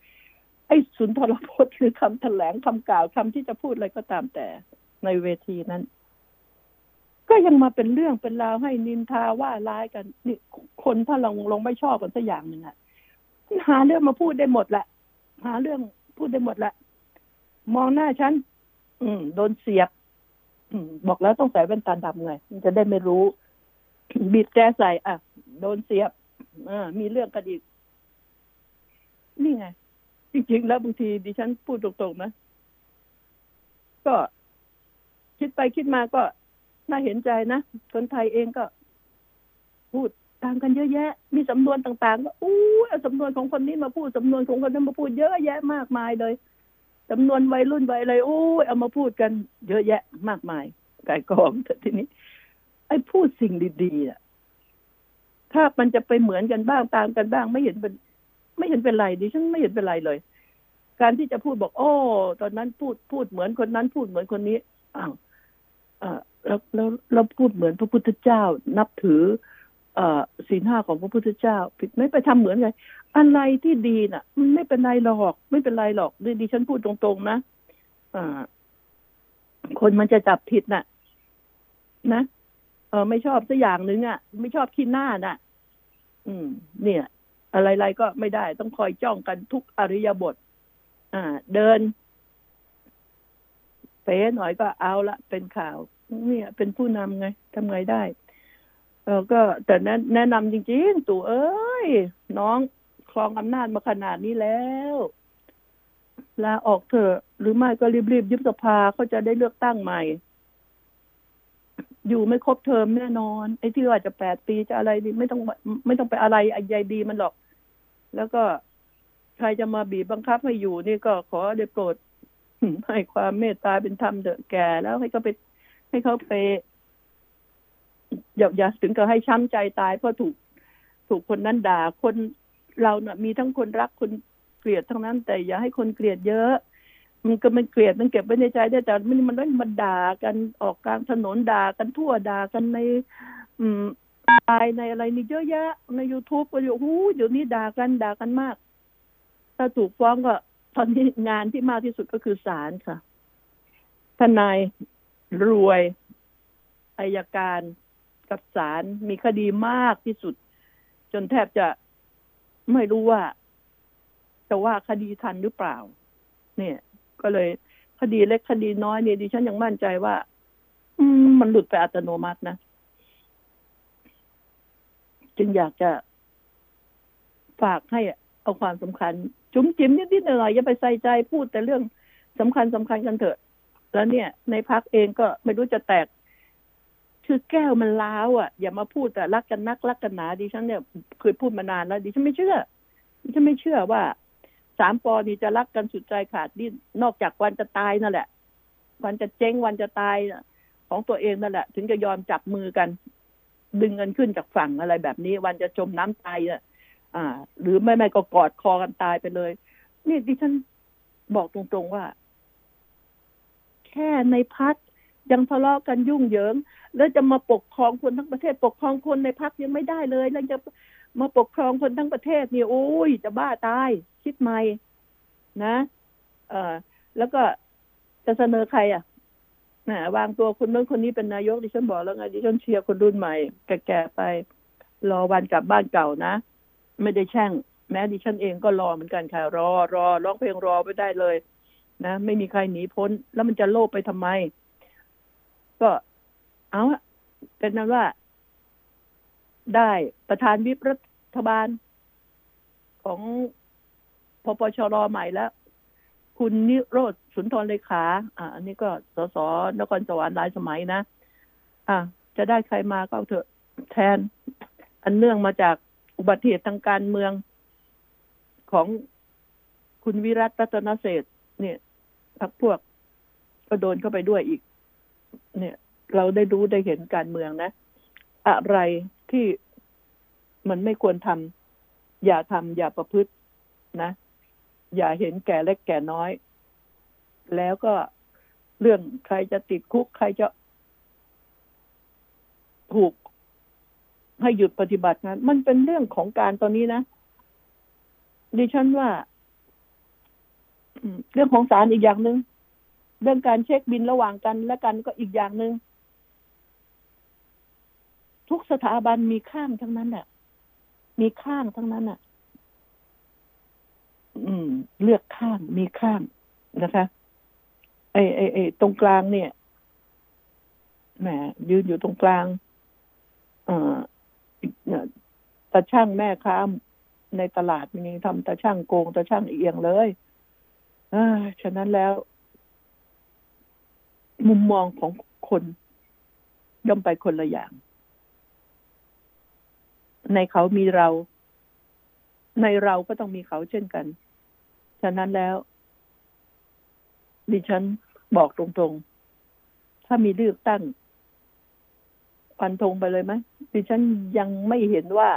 ไอ้สุนทรพจน์หรือคำแถลงคำกล่าวคำที่จะพูดอะไรก็ตามแต่ในเวทีนั้น ก็ยังมาเป็นเรื่องเป็นราวให้นินทาว่าร้ายกัน นี่คนถ้าลงลงไม่ชอบกันสักอย่างหนึ่งอะหาเรื่องมาพูดได้หมดแหละ หาเรื่องพูดได้หมดแหละ มองหน้าฉันอืม โดนเสียบ บอกแล้วต้องใส่แว่นตาดำไงมันจะได้ไม่รู้ บีบแจใส่อะโดนเสียบอมีเรื่องกันอีกนี่ไง จริง ๆ แล้วบางทีดิฉันพูดตรงๆนะ ก็คิดไปคิดมาก็น่าเห็นใจนะคนไทยเองก็ พูดต่างกันเยอะแยะ มีสำนวนต่างๆก็อู้สำนวนของคนนี้มาพูดสำนวนของคนนั้นมาพูดเยอะแยะมากมายเลย สำนวนวัยรุ่นวัยอะไรโอ้ยเอามาพูดกันเยอะแยะมากมายไก่กองแต่ทีนี้ ไอ้พูดสิ่งดีๆอะถ้ามันจะไปเหมือนกันบ้างตามกันบ้าง ไม่เห็นเป็น ไม่เห็นเป็นไรดิฉันไม่เห็นเป็นไรเลย การที่จะพูดบอก โอ้ ตอนนั้นพูดพูดเหมือนคนนั้น พูดเหมือนคนนี้อ้าวอ่าแล้วแล้วเราพูดเหมือนพระพุทธเจ้า นับถือ ศีลห้าของพระพุทธเจ้า ผิดไม่ไปทำเหมือนไงอะไรที่ดีน่ะ มันไม่เป็นไรหรอก ไม่เป็นไรหรอกดิฉันพูดตรงๆนะอ่า คนมันจะจับผิดน่ะ นะเออไม่ชอบสักอย่างหนึ่งอะ ไม่ชอบขี้หน้าน่ะ อืม เนี่ย อะไรๆก็ไม่ได้ ต้องคอยจ้องกันทุกอริยบท อ่า เดินเป๋หน่อยก็เอาละเป็นข่าว เนี่ย เป็นผู้นำไงทำไงได้ เออก็แต่แนะแนะนำจริง ๆ ตู่เอ้ย น้องครองอำนาจมาขนาดนี้แล้วลาออกเถอะหรือไม่ก็รีบๆยุบสภาเขาจะได้เลือกตั้งใหม่ อยู่ไม่ครบเทอมแน่นอน ไอ้ที่ว่าจะแปดปีจะอะไรดีไม่ต้องไม่ต้องไปอะไรไอ้ใยดีมันหรอก แล้วก็ใครจะมาบีบบังคับให้อยู่นี่ก็ขอได้โปรดให้ความเมตตาเป็นธรรมเถอะแก่แล้วให้เขาไปให้เขาไป อย่าอย่าถึงกับให้ช้ำใจตายเพราะถูกถูกคนนั้นด่า คนเราเนะ่ะมีทั้งคนรักคนเกลียดทั้งนั้น แต่อย่าให้คนเกลียดเยอะ มันก็มันเกลียดมันเก็บไว้ในใจได้แต่มันมันไม่มาด่ากันออกกลางถนนด่ากันทั่วด่ากันใน อืมไลน์ในอะไรนี่เยอะแยะ ในยูทูบก็อยู่หูเดี๋ยวนี้ด่ากันด่ากันมาก ถ้าถูกฟ้องก็ตอนนี้งานที่มากที่สุดก็คือศาลค่ะทนายรวยอายการ กับศาลมีคดีมากที่สุด จนแทบจะไม่รู้ว่าจะว่าคดีทันหรือเปล่า เนี่ย ก็เลยคดีเล็กคดีน้อยเนี่ยดิฉันยังมั่นใจว่า อืมันหลุดไปอัตโนมัตินะ จึงอยากจะฝากให้เอาความสำคัญ จุ๋มจิ๋มนิดๆหน่อยๆอย่าไปใส่ใจพูดแต่เรื่องสำคัญสำคัญกันเถอะ แล้วเนี่ย ในพักเองก็ไม่รู้จะแตก คือแก้วมันล้าวอะอย่ามาพูดแต่รักกันนักรักกันหนาดิฉันเนี่ยเคยพูดมานานแล้วดิฉันไม่เชื่อดิฉันไม่เชื่อว่าสามปอนี่จะรักกันสุดใจขาดดิ้นนอกจากวันจะตายนั่นแหละ วันจะเจ๊งวันจะตายของตัวเองนั่นแหละ ถึงจะยอมจับมือกัน ดึงเงินขึ้นจากฝั่งอะไรแบบนี้ วันจะจมน้ำตายอะอ่า หรือไม่ไม่ก็กอดคอกันตายไปเลย นี่ดิฉันบอกตรงๆว่า แค่ในพัก ยังทะเลาะกันยุ่งเหยิง แล้วจะมาปกครองคนทั้งประเทศ ปกครองคนในพักยังไม่ได้เลย แล้วจะมาปกครองคนทั้งประเทศเนี่ยโอ้ยจะบ้าตาย คิดใหม่นะ เออแล้วก็จะเสนอใคร อะนะวางตัวคนนู้นคนนี้เป็นนายกดิฉันบอกแล้วไงดิฉันเชียร์คนรุ่นใหม่ แก่ๆไป รอวันกลับบ้านเก่านะ ไม่ได้แช่ง แม้ดิฉันเองก็รอเหมือนกันค่ะ รอรอร้องเพลงรอไปได้เลย นะ ไม่มีใครหนีพ้น แล้วมันจะโลภไปทำไม ก็เอาเป็นนั้นว่าได้ประธานวิปรัฐบาลของพปชรใหม่แล้ว คุณนิโรธสุนทรเลขา อ่าอันนี้ก็สสนครสวรรค์หลายสมัยนะ อ่าจะได้ใครมาก็เอาเถอะแทน อันเนื่องมาจากอุบัติเหตุทางการเมืองของคุณวิรัตรัตนเศษเนี่ยพักพวกก็โดนเข้าไปด้วยอีก เนี่ย เราได้รู้ได้เห็นการเมืองนะ อะไรที่มันไม่ควรทำอย่าทำอย่าประพฤตินะ อย่าเห็นแก่เล็กแก่น้อย แล้วก็เรื่องใครจะติดคุก ใครจะถูกให้หยุดปฏิบัติงานมันเป็นเรื่องของการตอนนี้นะดิฉันว่าเรื่องของศาลอีกอย่างหนึง่ง เรื่องการเช็คบินระหว่างกันและกันก็อีกอย่างหนึง่งทุกสถาบันมีข้างทั้งนั้นแหละมีข้างทั้งนั้นอะอืม เลือกข้างมีข้างนะคะไอ้ไอ้ไอ้ตรงกลางเนี่ยแหมยืนอยู่ตรงกลาง เอ่อตาช่างแม่ค้าในตลาดมีทำตาช่างโกงตาช่างเอียงเลยอฉะนั้นแล้ว มุมมองของคนย่อมไปคนละอย่าง ในเขามีเรา ในเราก็ต้องมีเขาเช่นกัน ฉะนั้นแล้ว ดิฉันบอกตรงๆ ถ้ามีเลือกตั้งฟันธงไปเลยไหมดิฉันยังไม่เห็นว่า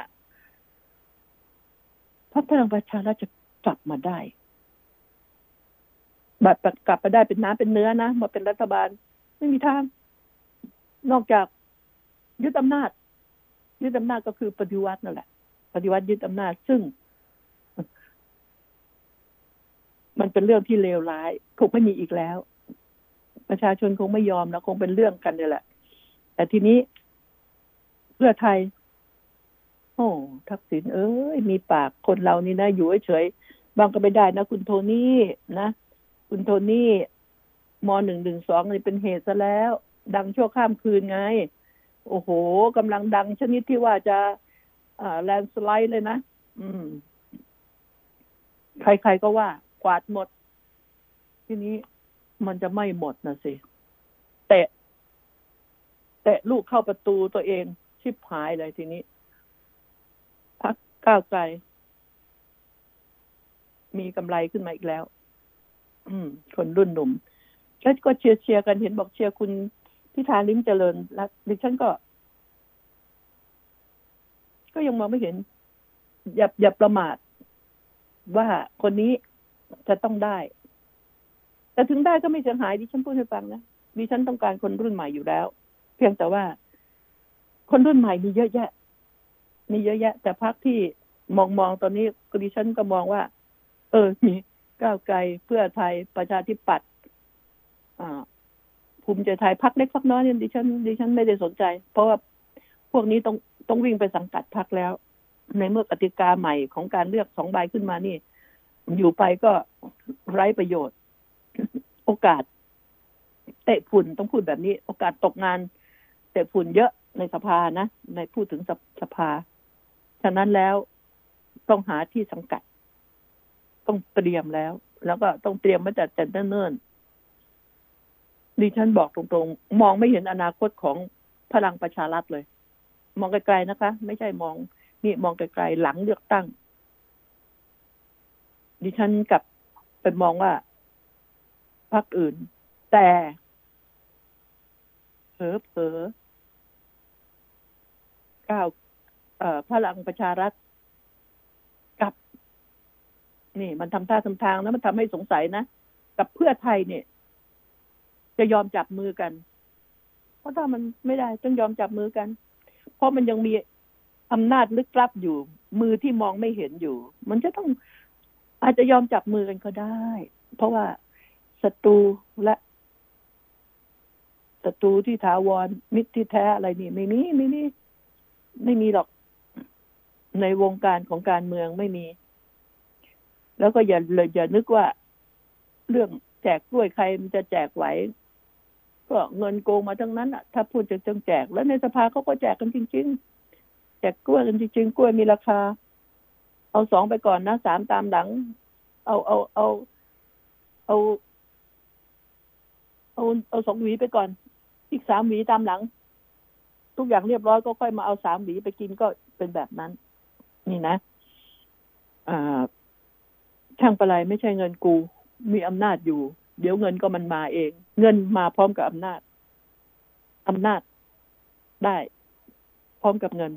พรรคพลังประชารัฐจะกลับมาได้ แบบกลับมาได้เป็นน้ำเป็นเนื้อนะมาเป็นรัฐบาล ไม่มีทาง นอกจากยึดอำนาจ ยึดอำนาจก็คือปฏิวัตินั่นแหละ ปฏิวัติยึดอำนาจซึ่ง มันเป็นเรื่องที่เลวร้ายคงไม่มีอีกแล้ว ประชาชนคงไม่ยอมแล้วคงเป็นเรื่องกันนี่แหละ แต่ทีนี้เพื่อไทย โอ้ทักษิณเอ้ยมีปากคนเรานี่นะอยู่เฉยบางก็ไม่ได้นะคุณโทนี่นะ คุณโทนี่มหนึ่งหนึ่งสองนี่เป็นเหตุซะแล้ว ดังชั่วข้ามคืนไง โอ้โหกำลังดังชนิดที่ว่าจะแลนสไลด์เลยนะอืม ใครๆก็ว่า กวาดหมด ทีนี้มันจะไม่หมดนะสิ เตะ เตะลูกเข้าประตูตัวเอง ชิบหายเลยทีนี้พักก้าวไกลมีกำไรขึ้นมาอีกแล้ว อืม คนรุ่นหนุ่มแล้วก็เชียร์เชียร์กันเห็นบอกเชียร์คุณพิธาลิ้มเจริญแล้วดิฉันก็ ก็ยังมองไม่เห็น อย่าอย่าประมาทว่าคนนี้จะต้องได้ แต่ถึงได้ก็ไม่เสียหายดิฉันพูดให้ฟังนะดิฉันต้องการคนรุ่นใหม่อยู่แล้ว เพียงแต่ว่า คนรุ่นใหม่มีเยอะแยะ มีเยอะแยะ แต่พักที่มองมองตอนนี้ดิฉันก็มองว่า เออมี ก้าวไกลเพื่อไทยประชาธิปัตย์ภูมิใจไทยพักเล็กพักน้อยเนี่ยดิฉันดิฉันไม่ได้สนใจ เพราะว่าพวกนี้ต้องต้องวิ่งไปสังกัดพักแล้ว ในเมื่อกติกาใหม่ของการเลือกสองใบขึ้นมานี่ อยู่ไปก็ไร้ประโยชน์ โอกาส เตะฝุ่นต้องพูดแบบนี้ โอกาสตกงาน เตะฝุ่นเยอะในสภานะในพูดถึงสสภา ฉะนั้นแล้วต้องหาที่สังกัด ต้องเตรียมแล้ว แล้วก็ต้องเตรียมมาจัดแต่เนิ่นๆดิฉันบอกตรงๆ มองไม่เห็นอนาคตของพลังประชารัฐเลย มองไกลๆนะคะ ไม่ใช่มอง นี่มองไกลๆหลังเลือกตั้ง ดิฉันกับไปมองว่าพรรคอื่น แต่เผลอเผลอก้าวพลังประชารัฐ นี่ มันทำท่าทำทางนะมันทำให้สงสัยนะกับเพื่อไทยเนี่ย จะยอมจับมือกัน เพราะถ้ามันไม่ได้ต้องยอมจับมือกัน เพราะมันยังมีอำนาจลึกลับอยู่ มือที่มองไม่เห็นอยู่ มันจะต้องอาจจะยอมจับมือกันก็ได้ เพราะว่าศัตรูและศัตรูที่ถาวรมิตรที่แท้อะไรนี่ ไม่มีไม่มีไม่มีหรอกในวงการของการเมืองไม่มี แล้วก็อย่าเลยอย่านึกว่า เรื่องแจกกล้วยใครมันจะแจกไหว ก็เงินโกงมาทั้งนั้นอะ ถ้าพูดจะจงแจก แล้วในสภาเขาก็แจกกันจริง ๆ แจกกล้วยกันจริง ๆ กล้วยมีราคา เอาสองไปก่อนนะสามตามหลัง เอาเอาเอาเอาเอาเอาสองหวีไปก่อน อีกสามหวีตามหลัง ทุกอย่างเรียบร้อยก็ค่อยมาเอาสามหวีไปกินก็เป็นแบบนั้น นี่นะอ่า ช่างประไรไม่ใช่เงินกู มีอำนาจอยู่ เดี๋ยวเงินก็มันมาเอง เงินมาพร้อมกับอำนาจอำนาจได้ พร้อมกับเงิน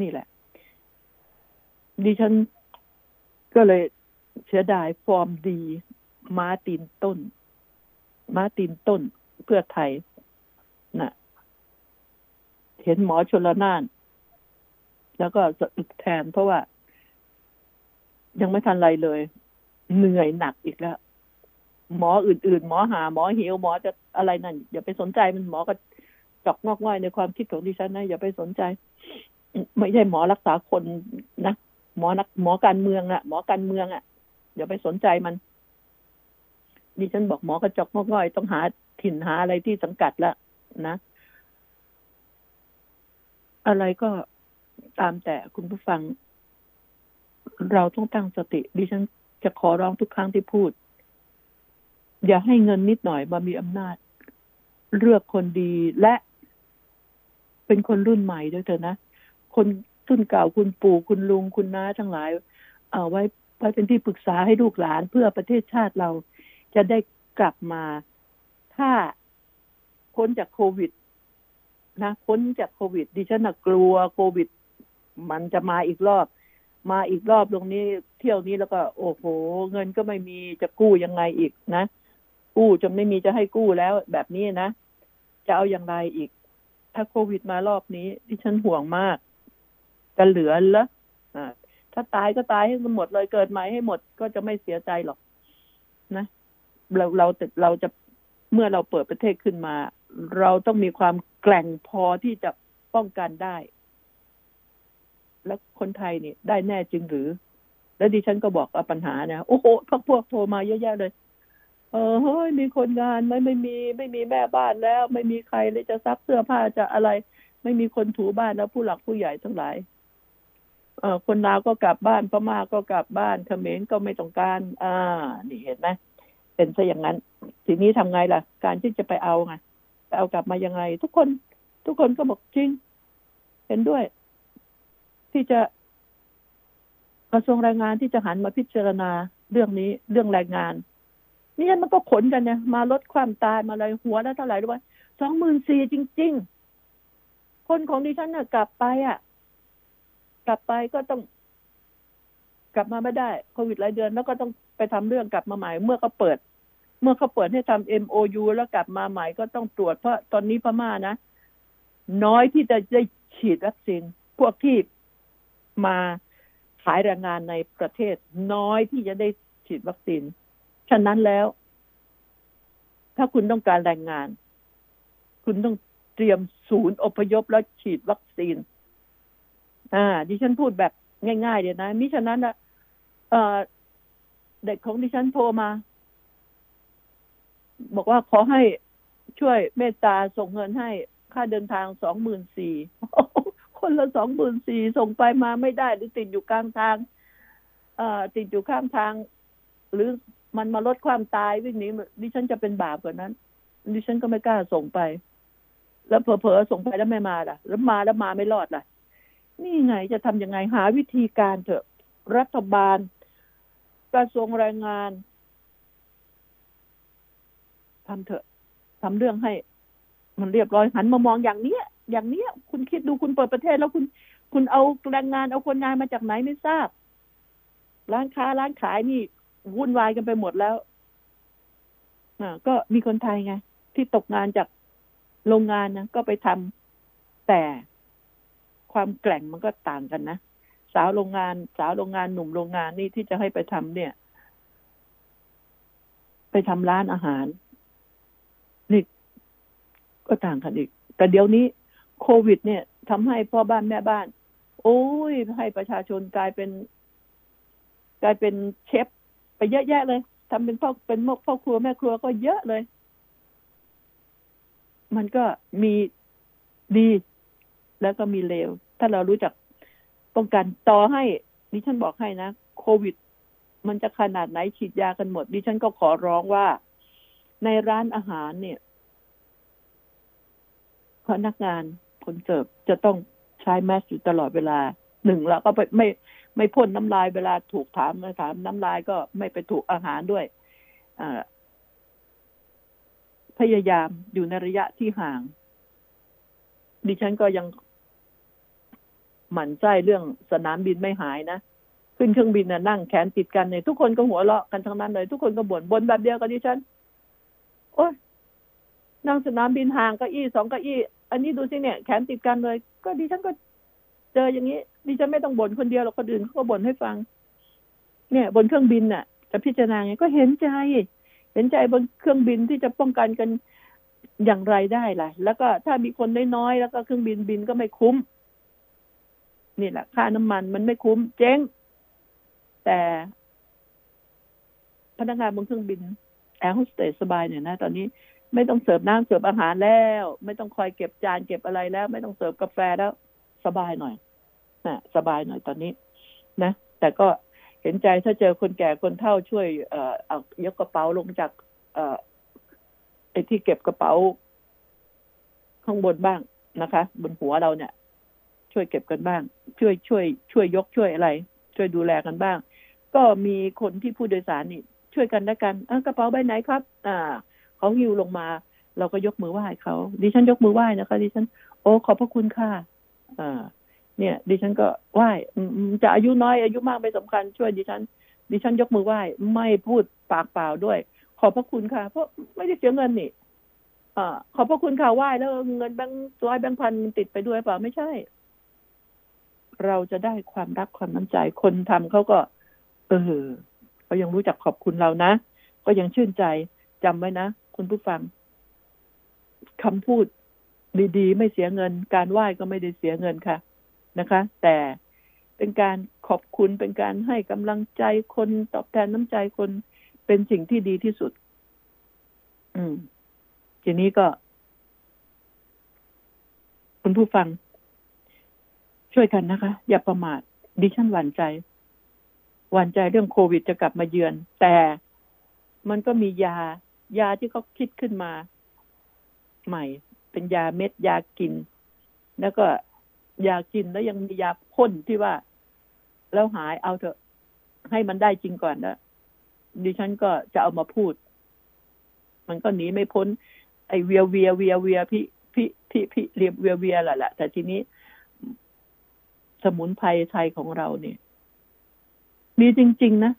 นี่แหละ ดิฉันก็เลยเสียดายฟอร์มดีม้าตีนต้น ม้าตีนต้นเพื่อไทยนะเห็นหมอชลนาน แล้วก็สะอึกแทนเพราะว่า ยังไม่ทันไรเลย เหนื่อยหนักอีกแล้ว หมออื่นๆ หมอหา หมอเหวหมอจะอะไรนั่น อย่าไปสนใจมันหมอก็จจอกงอกง่อยในความคิดของดิฉันนะอย่าไปสนใจ ไม่ใช่หมอรักษาคนนะหมอนักหมอการเมืองอะหมอการเมืองอะอย่าไปสนใจมันดิฉันบอกหมอกระจอกงอกง่อยต้องหาถิ่นหาอะไรที่สังกัดละนะ อะไรก็ตามแต่คุณผู้ฟัง เราต้องตั้งสติ ดิฉันจะขอร้องทุกครั้งที่พูด อย่าให้เงินนิดหน่อยมามีอำนาจ เลือกคนดีและเป็นคนรุ่นใหม่ด้วยเถอะนะ คนรุ่นเก่าคุณปู่คุณลุงคุณน้าทั้งหลาย เอาไว้ไว้เป็นที่ปรึกษาให้ลูกหลานเพื่อประเทศชาติเราจะได้กลับมา ถ้าพ้นจากโควิด นะพ้นจากโควิด ดิฉันนะกลัวโควิด มันจะมาอีกรอบ มาอีกรอบตรงนี้เที่ยวนี้แล้วก็ โอ้โห เงินก็ไม่มีจะกู้ยังไงอีกนะ กู้จนไม่มีจะให้กู้แล้วแบบนี้นะ จะเอาอย่างไรอีก ถ้าโควิดมารอบนี้ดิฉันห่วงมาก จะเหลือละอ่าถ้าตายก็ตายให้หมดเลยเกิดใหม่ให้หมดก็จะไม่เสียใจหรอก นะ เราเราเราจะเมื่อเราเปิดประเทศขึ้นมา เราต้องมีความแกร่งพอที่จะป้องกันได้ แล้วคนไทยนี่ได้แน่จริงหรือ แล้วดิฉันก็บอกว่าปัญหานี่ยโอ้โหพวกพวกโทรมาเยอะแยะเลย เออเฮ้ยมีคนงานไหมไม่มี ไม่มีแม่บ้านแล้ว ไม่มีใครเลยจะซักเสื้อผ้าจะอะไร ไม่มีคนถูบ้านแล้วผู้หลักผู้ใหญ่ทั้งหลายเออคนลาวก็กลับบ้านพม่าก็กลับบ้านเขมรก็ไม่ต้องการ อ่า นี่เห็นไหมเป็นซะอย่างนั้น ทีนี้ทำไงล่ะ การที่จะไปเอาไงไปเอากลับมายังไง ทุกคน ทุกคนก็บอกจริง เห็นด้วย ที่จะกระทรวงแรงงานที่จะหันมาพิจารณาเรื่องนี้เรื่องแรงงานนี่มันก็ขนกันเนี่ยมาลดความตายมาอะไรหัวแล้วเท่าไหร่ด้วยสองหมื่นสี่จริง ๆ คนของดิฉันน่ะ กลับไปอะ กลับไปก็ต้อง กลับมาไม่ได้โควิดหลายเดือน แล้วก็ต้องไปทำเรื่องกลับมาใหม่ เมื่อเขาเปิด เมื่อเขาเปิดให้ทำ MOU แล้วกลับมาใหม่ก็ต้องตรวจเพราะตอนนี้พม่านะ น้อยที่จะได้ฉีดวัคซีนพวกที่ มาขายแรงงานในประเทศน้อยที่จะได้ฉีดวัคซีน ฉะนั้นแล้ว ถ้าคุณต้องการแรงงาน คุณต้องเตรียมศูนย์อพยพแล้วฉีดวัคซีน อ่า ดิฉันพูดแบบง่ายๆเดียวนะ มิฉะนั้นนะเอ่อเด็กของดิฉันโทรมา บอกว่าขอให้ช่วยเมตตาส่งเงินให้ค่าเดินทางสองหมื่นสี่ คนละสองหมื่นสี่ส่งไปมาไม่ได้หรือติดอยู่กลางทาง เอ่อติดอยู่ข้างทาง หรือมันมาลดความตายวิ่งหนีดิฉันจะเป็นบาปกว่านั้น ดิฉันก็ไม่กล้าส่งไป แล้วเผลอๆส่งไปแล้วไม่มาล่ะ แล้วมาแล้วมาไม่รอดล่ะ นี่ไงจะทำยังไงหาวิธีการเถอะ รัฐบาล กระทรวงแรงงานทำเถอะทำเรื่องให้ มันเรียบร้อยหันมามองอย่างเนี้ย อย่างเนี้ย คุณคิดดูคุณเปิดประเทศแล้วคุณคุณเอาแรงงานเอาคนงานมาจากไหนไม่ทราบ ร้านค้าร้านขายนี่วุ่นวายกันไปหมดแล้วอ่าก็มีคนไทยไง ที่ตกงานจากโรงงานนะก็ไปทำแต่ความแกร่งมันก็ต่างกันนะสาวโรงงาน สาวโรงงานหนุ่มโรงงานนี่ที่จะให้ไปทำเนี่ย ไปทำร้านอาหารนี่ก็ต่างกันอีก แต่เดี๋ยวนี้ โควิด เนี่ยทำให้พ่อบ้านแม่บ้าน โอ้ยให้ประชาชนกลายเป็น กลายเป็นเชฟไปเยอะแยะเลยทำเป็นพ่อเป็นพ่อครัวแม่ครัวก็เยอะเลย มันก็มีดี แล้วก็มีเลว ถ้าเรารู้จักป้องกันต่อให้ดิฉันบอกให้นะโควิด มันจะขนาดไหนฉีดยากันหมด ดิฉันก็ขอร้องว่า ในร้านอาหารเนี่ยพนักงาน คนเสิร์ฟจะต้องใช้แมสอยู่ตลอดเวลาหนึ่งแล้วก็ไม่ไม่ไม่พ่นน้ำลายเวลาถูกถามถามน้ำลายก็ไม่ไปถูกอาหารด้วยพยายามอยู่ในระยะที่ห่าง ดิฉันก็ยังหมั่นใจเรื่องสนามบินไม่หายนะขึ้นเครื่องบินน่ะนั่งแขนติดกันเนี่ยทุกคนก็หัวเราะกันทั้งนั้นเลย ทุกคนก็บ่นบ่นแบบเดียวกับดิฉัน โอ้ยนั่งสนามบินห่างเก้าอี้สองเก้าอี้ อันนี้ดูสิเนี่ยแขนติดกันเลย ก็ดิฉันก็เจออย่างนี้ดิฉันไม่ต้องบ่นคนเดียวหรอกคนอื่นเขาก็บ่นให้ฟัง เนี่ย บนเครื่องบินน่ะ จะพิจารณาไงก็เห็นใจ เห็นใจบนเครื่องบินที่จะป้องกันกันอย่างไรได้ล่ะ แล้วก็ถ้ามีคนน้อยๆแล้วก็เครื่องบินบินก็ไม่คุ้มนี่แหละ ค่าน้ำมันมันไม่คุ้มเจ๊ง แต่พนักงานบนเครื่องบินแอร์โฮสเตสสบายเนี่ยนะ ตอนนี้ ไม่ต้องเสิร์ฟน้ำเสิร์ฟอาหารแล้ว ไม่ต้องคอยเก็บจานเก็บอะไรแล้ว ไม่ต้องเสิร์ฟกาแฟแล้ว สบายหน่อยนะสบายหน่อยตอนนี้ นะ แต่ก็เห็นใจถ้าเจอคนแก่คนเฒ่าช่วยเอ่อเอายกกระเป๋าลงจากเอ่อไอ้ที่เก็บกระเป๋า ข้างบนบ้างนะคะ บนหัวเราเนี่ย ช่วยเก็บกันบ้าง ช่วยช่วย ช่วยยกช่วยอะไร ช่วยดูแลกันบ้าง ก็มีคนที่ผู้โดยสารนี่ ช่วยกันและกันอะกระเป๋าใบไหนครับ อ่า เขาหิวลงมา เราก็ยกมือไหว้เขาดิฉันยกมือไหว้นะคะ ดิฉัน โอ้ขอบพระคุณค่ะอ่าเนี่ย ดิฉันก็ไหว้จะอายุน้อยอายุมากไม่สำคัญช่วยดิฉัน ดิฉันยกมือไหว้ไม่พูดปากเปล่าด้วย ขอบพระคุณค่ะ เพราะไม่ได้เสียเงินนี่อ่าขอบพระคุณค่ะไหว้แล้วเงินแบงค์ร้อยแบงค์พันติดไปด้วยเปล่าไม่ใช่ เราจะได้ความรักความน้ำใจคนทำเขาก็ เออเขายังรู้จักขอบคุณเรานะ ก็ยังชื่นใจจำไว้นะ คุณผู้ฟังคำพูดดีๆ ไม่เสียเงิน การไหว้ก็ไม่ได้เสียเงินค่ะนะคะ แต่เป็นการขอบคุณเป็นการให้กำลังใจคนตอบแทนน้ำใจคนเป็นสิ่งที่ดีที่สุด อืม ทีนี้ก็ คุณผู้ฟัง ช่วยกันนะคะ อย่าประมาทดิฉันหวั่นใจ หวั่นใจเรื่องโควิดจะกลับมาเยือน แต่มันก็มียา ยาที่เขาคิดขึ้นมา ใหม่ เป็นยาเม็ดยากิน แล้วก็ยากินแล้วยังมียาพ่นที่ว่า แล้วหายเอาเถอะ ให้มันได้จริงก่อนนะดิฉันก็จะเอามาพูด มันก็หนีไม่พ้น ไอเวียเวียเวียเวียพี่พี่พี่พี่เรียบเวียเวียแหละแหละแต่ทีนี้ สมุนไพรไทยของเราเนี่ยดีจริง ๆ นะ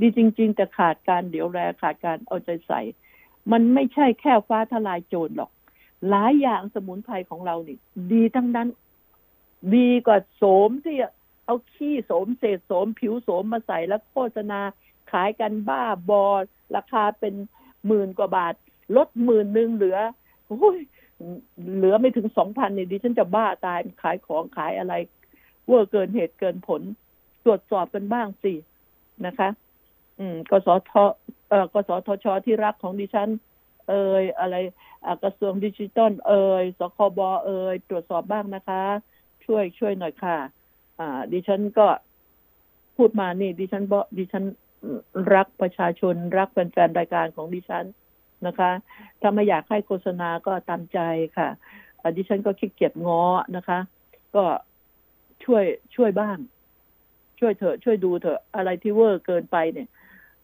ดีจริง ๆ แต่ขาดการเดี๋ยวแลขาดการเอาใจใส่ มันไม่ใช่แค่ฟ้าทลายโจรหรอก หลายอย่างสมุนไพรของเรานี่ ดีทั้งนั้น ดีกว่าโสมที่เอาขี้โสมเศษโสมผิวโสมมาใส่แล้วโฆษณาขายกันบ้าบอราคาเป็นหมื่นกว่าบาท ลดหมื่นหนึ่งเหลือเหลือไม่ถึงสองพันนี่ดิฉันจะบ้าตายขายของขายอะไรเวอร์เกินเหตุเกินผล ตรวจสอบกันบ้างสินะคะ อืมกสทเอ่อกสทชที่รักของดิฉัน เอ่ยอะไรกระทรวงดิจิตอลเอ่ยสคบเอ่ยตรวจสอบบ้างนะคะ ช่วยช่วยหน่อยค่ะ อ่า ดิฉันก็พูดมานี่ ดิฉันบอดิฉันรักประชาชน รักแฟนๆรายการของดิฉันนะคะ ถ้าไม่อยากให้โฆษณาก็ตามใจค่ะดิฉันก็ขี้เกียจง้อนะคะ ก็ช่วยช่วยบ้าง ช่วยเถอะช่วยดูเถอะอะไรที่เวอร์เกินไปเนี่ย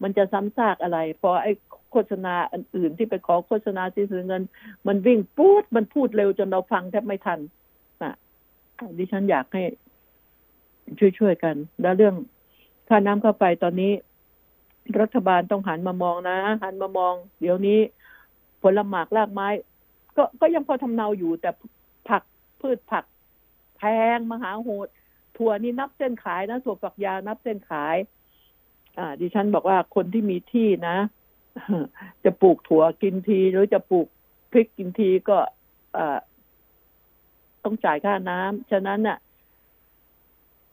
มันจะซ้ำซากอะไรพราะไอ้โฆษณาอื่นที่ไปขอโฆษณาที่ซื้อเงิน มันวิ่งปูดมันพูดเร็วจนเราฟังแทบไม่ทันนะดิฉันอยากให้ช่วยๆกัน แล้วเรื่องค่าน้ำค่าไฟตอนนี้ รัฐบาลต้องหันมามองนะ หันมามอง เดี๋ยวนี้ ผลหมากรากไม้ ก็ก็ยังพอทำเนาอยู่ แต่ผักพืชผักแพงมหาโหดถั่วนี่นับเส้นขายนะถั่วฝักยาวนับเส้นขาย ดิฉันบอกว่าคนที่มีที่นะ จะปลูกถั่วกินทีหรือจะปลูกพริกกินทีก็ต้องจ่ายค่าน้ำฉะนั้นน่ะ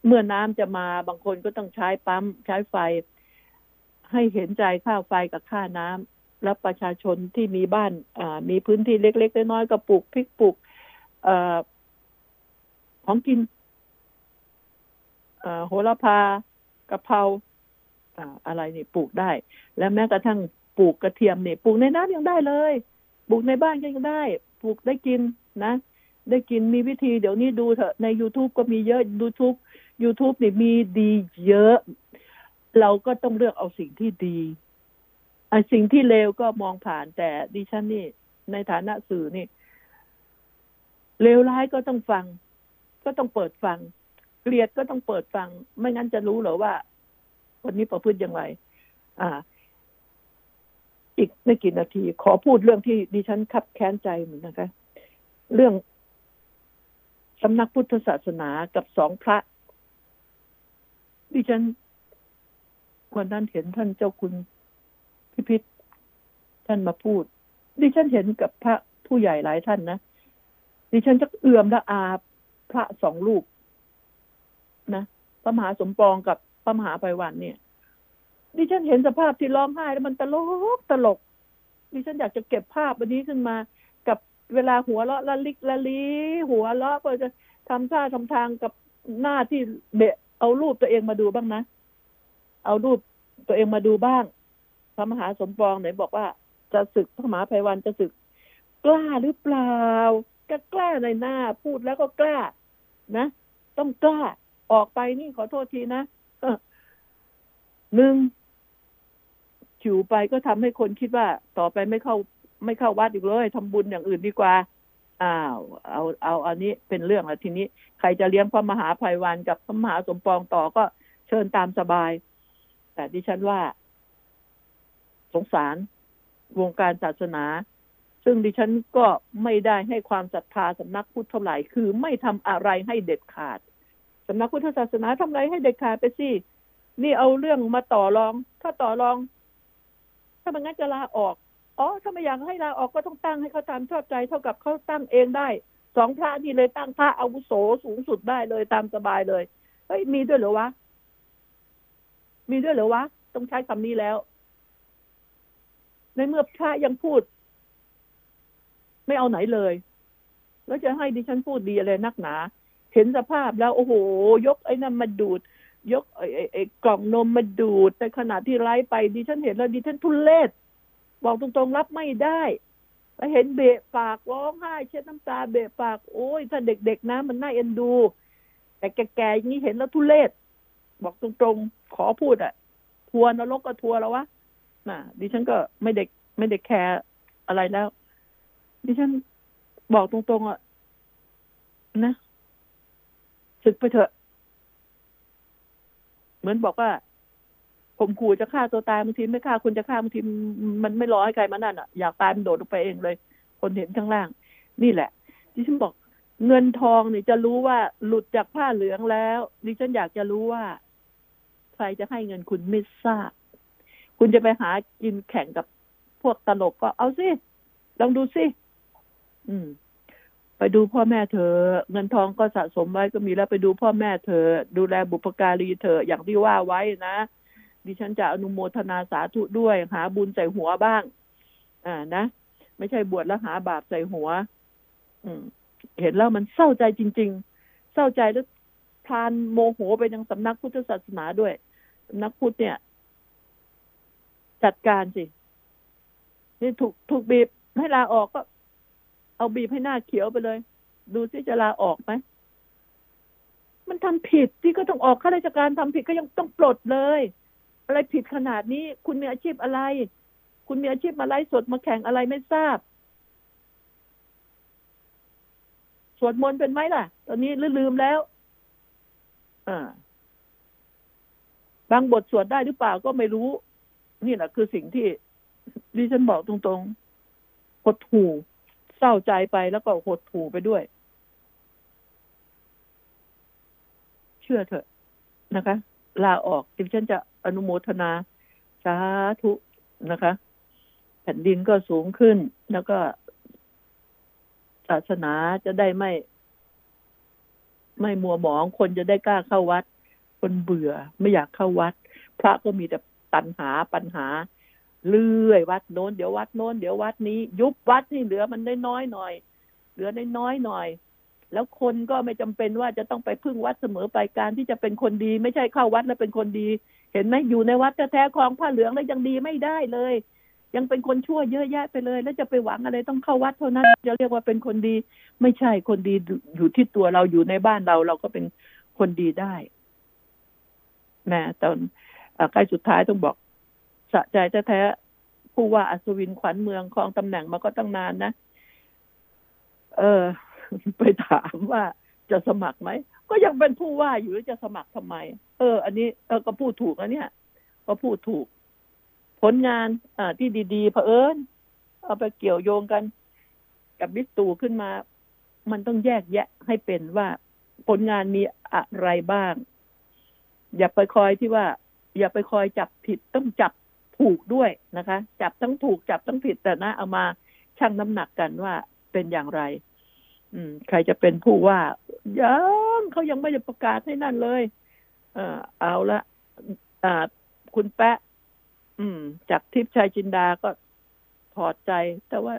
เมื่อน้ำจะมาบางคนก็ต้องใช้ปั๊มใช้ไฟ ให้เห็นใจค่าไฟกับค่าน้ำแล้วประชาชนที่มีบ้านมีพื้นที่เล็ก ๆ น้อยๆก็ปลูกพริกปลูกอของกินโหระพากะเพรา อะไรนี่ปลูกได้ และแม้กระทั่งปลูกกระเทียมนี่ปลูกในน้ำยังได้เลย ปลูกในบ้านก็ยังได้ ปลูกได้กินนะ ได้กินมีวิธีเดี๋ยวนี้ดูเถอะใน youtube ก็มีเยอะ youtube youtube นี่มีดีเยอะ เราก็ต้องเลือกเอาสิ่งที่ดีไอ้สิ่งที่เลวก็มองผ่านแต่ดิฉันนี่ ในฐานะสื่อนี่เลวร้ายก็ต้องฟัง ก็ต้องเปิดฟัง เกลียดก็ต้องเปิดฟัง ไม่งั้นจะรู้เหรอว่า คนนี้ประพฤติอย่างไร อ่า อีกไม่กี่นาที ขอพูดเรื่องที่ดิฉันคับแค้นใจเหมือนนะคะ เรื่องสำนักพุทธศาสนากับสองพระดิฉันวันนั้นเห็นท่านเจ้าคุณพิพิธท่านมาพูด ดิฉันเห็นกับพระผู้ใหญ่หลายท่านนะดิฉันจะเอื่อมละอาพระสองรูปนะพระมหาสมปองกับ พระมหาไพวันเนี่ย ดิฉันเห็นสภาพที่ร้องไห้แล้วมันตลกตลก ดิฉันอยากจะเก็บภาพอันนี้ขึ้นมา กับเวลาหัวเราะละลิกละลีหัวเราะก็จะทำท่าทำทางกับหน้าที่เบะเอารูปตัวเองมาดูบ้างนะ เอารูปตัวเองมาดูบ้าง พระมหาสมปองไหนบอกว่าจะศึกพระมหาไพวันจะศึก กล้าหรือเปล่าก็กล้าในหน้าพูดแล้วก็กล้านะ ต้องกล้าออกไปนี่ขอโทษทีนะ หนึ่งฉิวไปก็ทำให้คนคิดว่า ต่อไปไม่เข้า ไม่เข้าวัดอีกเลยทำบุญอย่างอื่นดีกว่าอ้าวเอาเอาอันนี้เป็นเรื่องแล้วทีนี้ ใครจะเลี้ยงพระมหาภัยวันกับพระมหาสมปองต่อก็เชิญตามสบาย แต่ดิฉันว่า สงสารวงการศาสนา ซึ่งดิฉันก็ไม่ได้ให้ความศรัทธาสำนักพุทธเท่าไหร่ คือไม่ทำอะไรให้เด็ดขาดสำนักพุทธศาสนาทำอะไรให้เด็ดขาดไปสิ นี่เอาเรื่องมาต่อรอง ถ้าต่อรอง ถ้ามันงั้นจะลาออก อ๋อ ถ้าไม่อยากให้ลาออกก็ต้องตั้งให้เขาตามชอบใจเท่ากับเขาตั้งเองได้สองพระนี่เลยตั้งพระอาวุโสสูงสุดได้เลยตามสบายเลยเฮ้ยมีด้วยเหรอวะ มีด้วยเหรอวะ ต้องใช้คำนี้แล้ว ในเมื่อพระยังพูด ไม่เอาไหนเลย แล้วจะให้ดิฉันพูดดีอะไรนักหนา เห็นสภาพแล้ว โอ้โห ยกไอ้นั่นมาดูด ยกไอ้ไอ้ไอ้กล่องนมมาดูดในขณะที่ไล่ไปดิฉันเห็นแล้วดิฉันทุเลศบอกตรงๆรับไม่ได้แล้วเห็นเบะปากร้องไห้เช็ดน้ำตาเบะปากโอ้ยถ้าเด็กๆนะมันน่าเอ็นดู แต่แก่ๆอย่างนี้เห็นแล้วทุเลศบอกตรงๆ ขอพูดอะทัวร์นรกก็ทัวร์แล้ววะน่ะ ดิฉันก็ไม่เด็กไม่เด็กแคร์อะไรแล้ว ดิฉันบอกตรงๆอะนะศึกไปเถอะ เหมือนบอกว่าผมขู่จะฆ่าตัวตายบางทีไม่ฆ่าคุณจะฆ่าบางทีมันไม่รอให้ใครมานั่นอะอยากตายมันโดดลงไปเองเลย คนเห็นข้างล่าง นี่แหละดิฉันบอก เงินทองนี่จะรู้ว่าหลุดจากผ้าเหลืองแล้วดิฉันอยากจะรู้ว่า ใครจะให้เงินคุณไม่ทราบ คุณจะไปหากินแข่งกับพวกตลกก็เอาสิลองดูสิอืม ไปดูพ่อแม่เธอ เงินทองก็สะสมไว้ก็มีแล้วไปดูพ่อแม่เธอ ดูแลบุพการีเธออย่างที่ว่าไว้นะ ดิฉันจะอนุโมทนาสาธุด้วยหาบุญใส่หัวบ้าง อ่านะ ไม่ใช่บวชแล้วหาบาปใส่หัว อืม เห็นแล้วมันเศร้าใจจริง ๆ เศร้าใจแล้วพานโมโหไปยังสำนักพุทธศาสนาด้วยสำนักพุทธเนี่ย จัดการสินี่ถูกถูกบีบให้ลาออกก็ เอาบีบให้หน้าเขียวไปเลย ดูซิจะลาออกไหมมันทำผิดที่ก็ต้องออกข้าราชการทำผิดก็ยังต้องปลดเลย อะไรผิดขนาดนี้ คุณมีอาชีพอะไร คุณมีอาชีพมาไล่สดมาแข่งอะไรไม่ทราบสวดมนต์เป็นไหมล่ะ ตอนนี้ลืมแล้วอ่าบางบทสวดได้หรือเปล่าก็ไม่รู้ นี่แหละคือสิ่งที่ดิฉันบอกตรงๆหดหู เศร้าใจไปแล้วก็หดหูไปด้วย เชื่อเถอะนะคะลาออกดิฉันจะอนุโมทนาสาธุนะคะ แผ่นดินก็สูงขึ้น แล้วก็ศาสนาจะได้ไม่ ไม่มัวหมอง คนจะได้กล้าเข้าวัด คนเบื่อไม่อยากเข้าวัด พระก็มีแต่ตัณหาปัญหา เลื่อยวัดโน้นเดี๋ยววัดโน้นเดี๋ยววัดนี้ ยุบวัดนี่เหลือมันได้น้อยหน่อย เหลือได้น้อยหน่อย แล้วคนก็ไม่จำเป็นว่าจะต้องไปพึ่งวัดเสมอไปการที่จะเป็นคนดี ไม่ใช่เข้าวัดแล้วเป็นคนดี เห็นไหมอยู่ในวัดแท้ๆคลองผ้าเหลืองแล้วยังดีไม่ได้เลย ยังเป็นคนชั่วเยอะแยะไปเลย แล้วจะไปหวังอะไรต้องเข้าวัดเท่านั้นจะเรียกว่าเป็นคนดี ไม่ใช่คนดีอยู่ที่ตัวเราอยู่ในบ้านเราเราก็เป็นคนดีได้แม่ตอนใกล้สุดท้ายต้องบอก สะใจแท้ๆผู้ว่าอัศวินขวัญเมืองครองตำแหน่งมาก็ตั้งนานนะ เออ ไปถามว่าจะสมัครไหม ก็ยังเป็นผู้ว่าอยู่จะสมัครทำไม เออ อันนี้เออก็พูดถูกนะเนี่ย ก็พูดถูก ผลงานอ่าที่ดีๆเผอิญเอาไปเกี่ยวโยงกัน กับบิ๊กตู่ขึ้นมา มันต้องแยกแยะให้เป็นว่าผลงานมีอะไรบ้าง อย่าไปคอยที่ว่า อย่าไปคอยจับผิดต้องจับ ถูกด้วยนะคะ จับทั้งถูกจับทั้งผิดแต่นะเอามาชั่งน้ำหนักกันว่าเป็นอย่างไร อืม ใครจะเป็นผู้ว่ายังเขายังไม่ได้ประกาศให้นั่นเลย เออเอาละอ่า คุณแปะ อืม จากทิพย์ชัยจินดาก็ถอดใจ แต่ว่า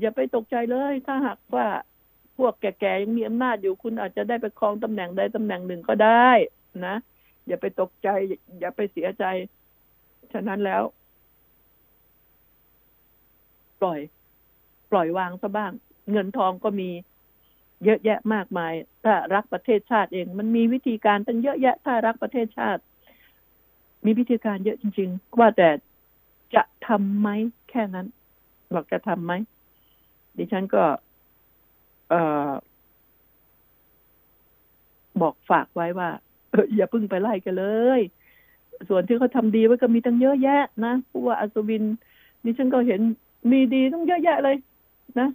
อย่าไปตกใจเลย ถ้าหากว่าพวกแก่ๆยังมีอำนาจอยู่คุณอาจจะได้ไปครองตำแหน่งใดตำแหน่งหนึ่งก็ได้ นะอย่าไปตกใจ อย่าไปเสียใจ ฉะนั้นแล้ว ปล่อย ปล่อยวางซะบ้าง เงินทองก็มีเยอะแยะมากมาย ถ้ารักประเทศชาติเอง มันมีวิธีการตั้งเยอะแยะ ถ้ารักประเทศชาติ มีวิธีการเยอะจริง ๆ ว่าแต่จะทำไหมแค่นั้นบอกจะทำไหมดิฉันก็ เออบอกฝากไว้ว่าอย่าพิ่งไปไล่กันเลย ส่วนที่เขาทำดีไว้ก็มีตั้งเยอะแยะนะผู้ว่าอัศวินนี่ฉันก็เห็นมีดีตั้งเยอะแยะเลย นะ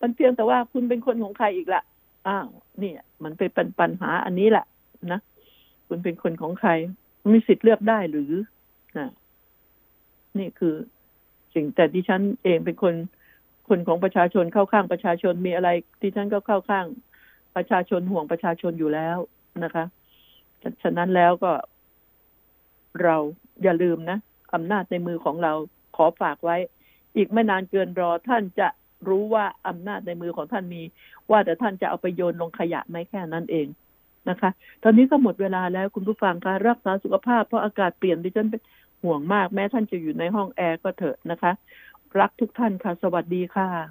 มันเพียงแต่ว่าคุณเป็นคนของใครอีกละอ้าวนี่มันเป็นปัญหาอันนี้แหละนะคุณเป็นคนของใครมีสิทธิ์เลือกได้หรือนะนี่คือสิ่งแต่ดิฉันเองเป็นคนคนของประชาชนเข้าข้างประชาชนมีอะไรดิฉันก็เข้าข้างประชาชนห่วงประชาชนอยู่แล้วนะคะ ฉะนั้นแล้วก็ เราอย่าลืมนะอำนาจในมือของเราขอฝากไว้ อีกไม่นานเกินรอท่านจะรู้ว่าอำนาจในมือของท่านมี ว่าแต่ท่านจะเอาไปโยนลงขยะไหมแค่นั้นเองนะคะ ตอนนี้ก็หมดเวลาแล้วคุณผู้ฟังการรักษาสุขภาพเพราะอากาศเปลี่ยนดิฉันเป็นห่วงมาก แม้ท่านจะอยู่ในห้องแอร์ก็เถอะนะคะ รักทุกท่านค่ะ สวัสดีค่ะ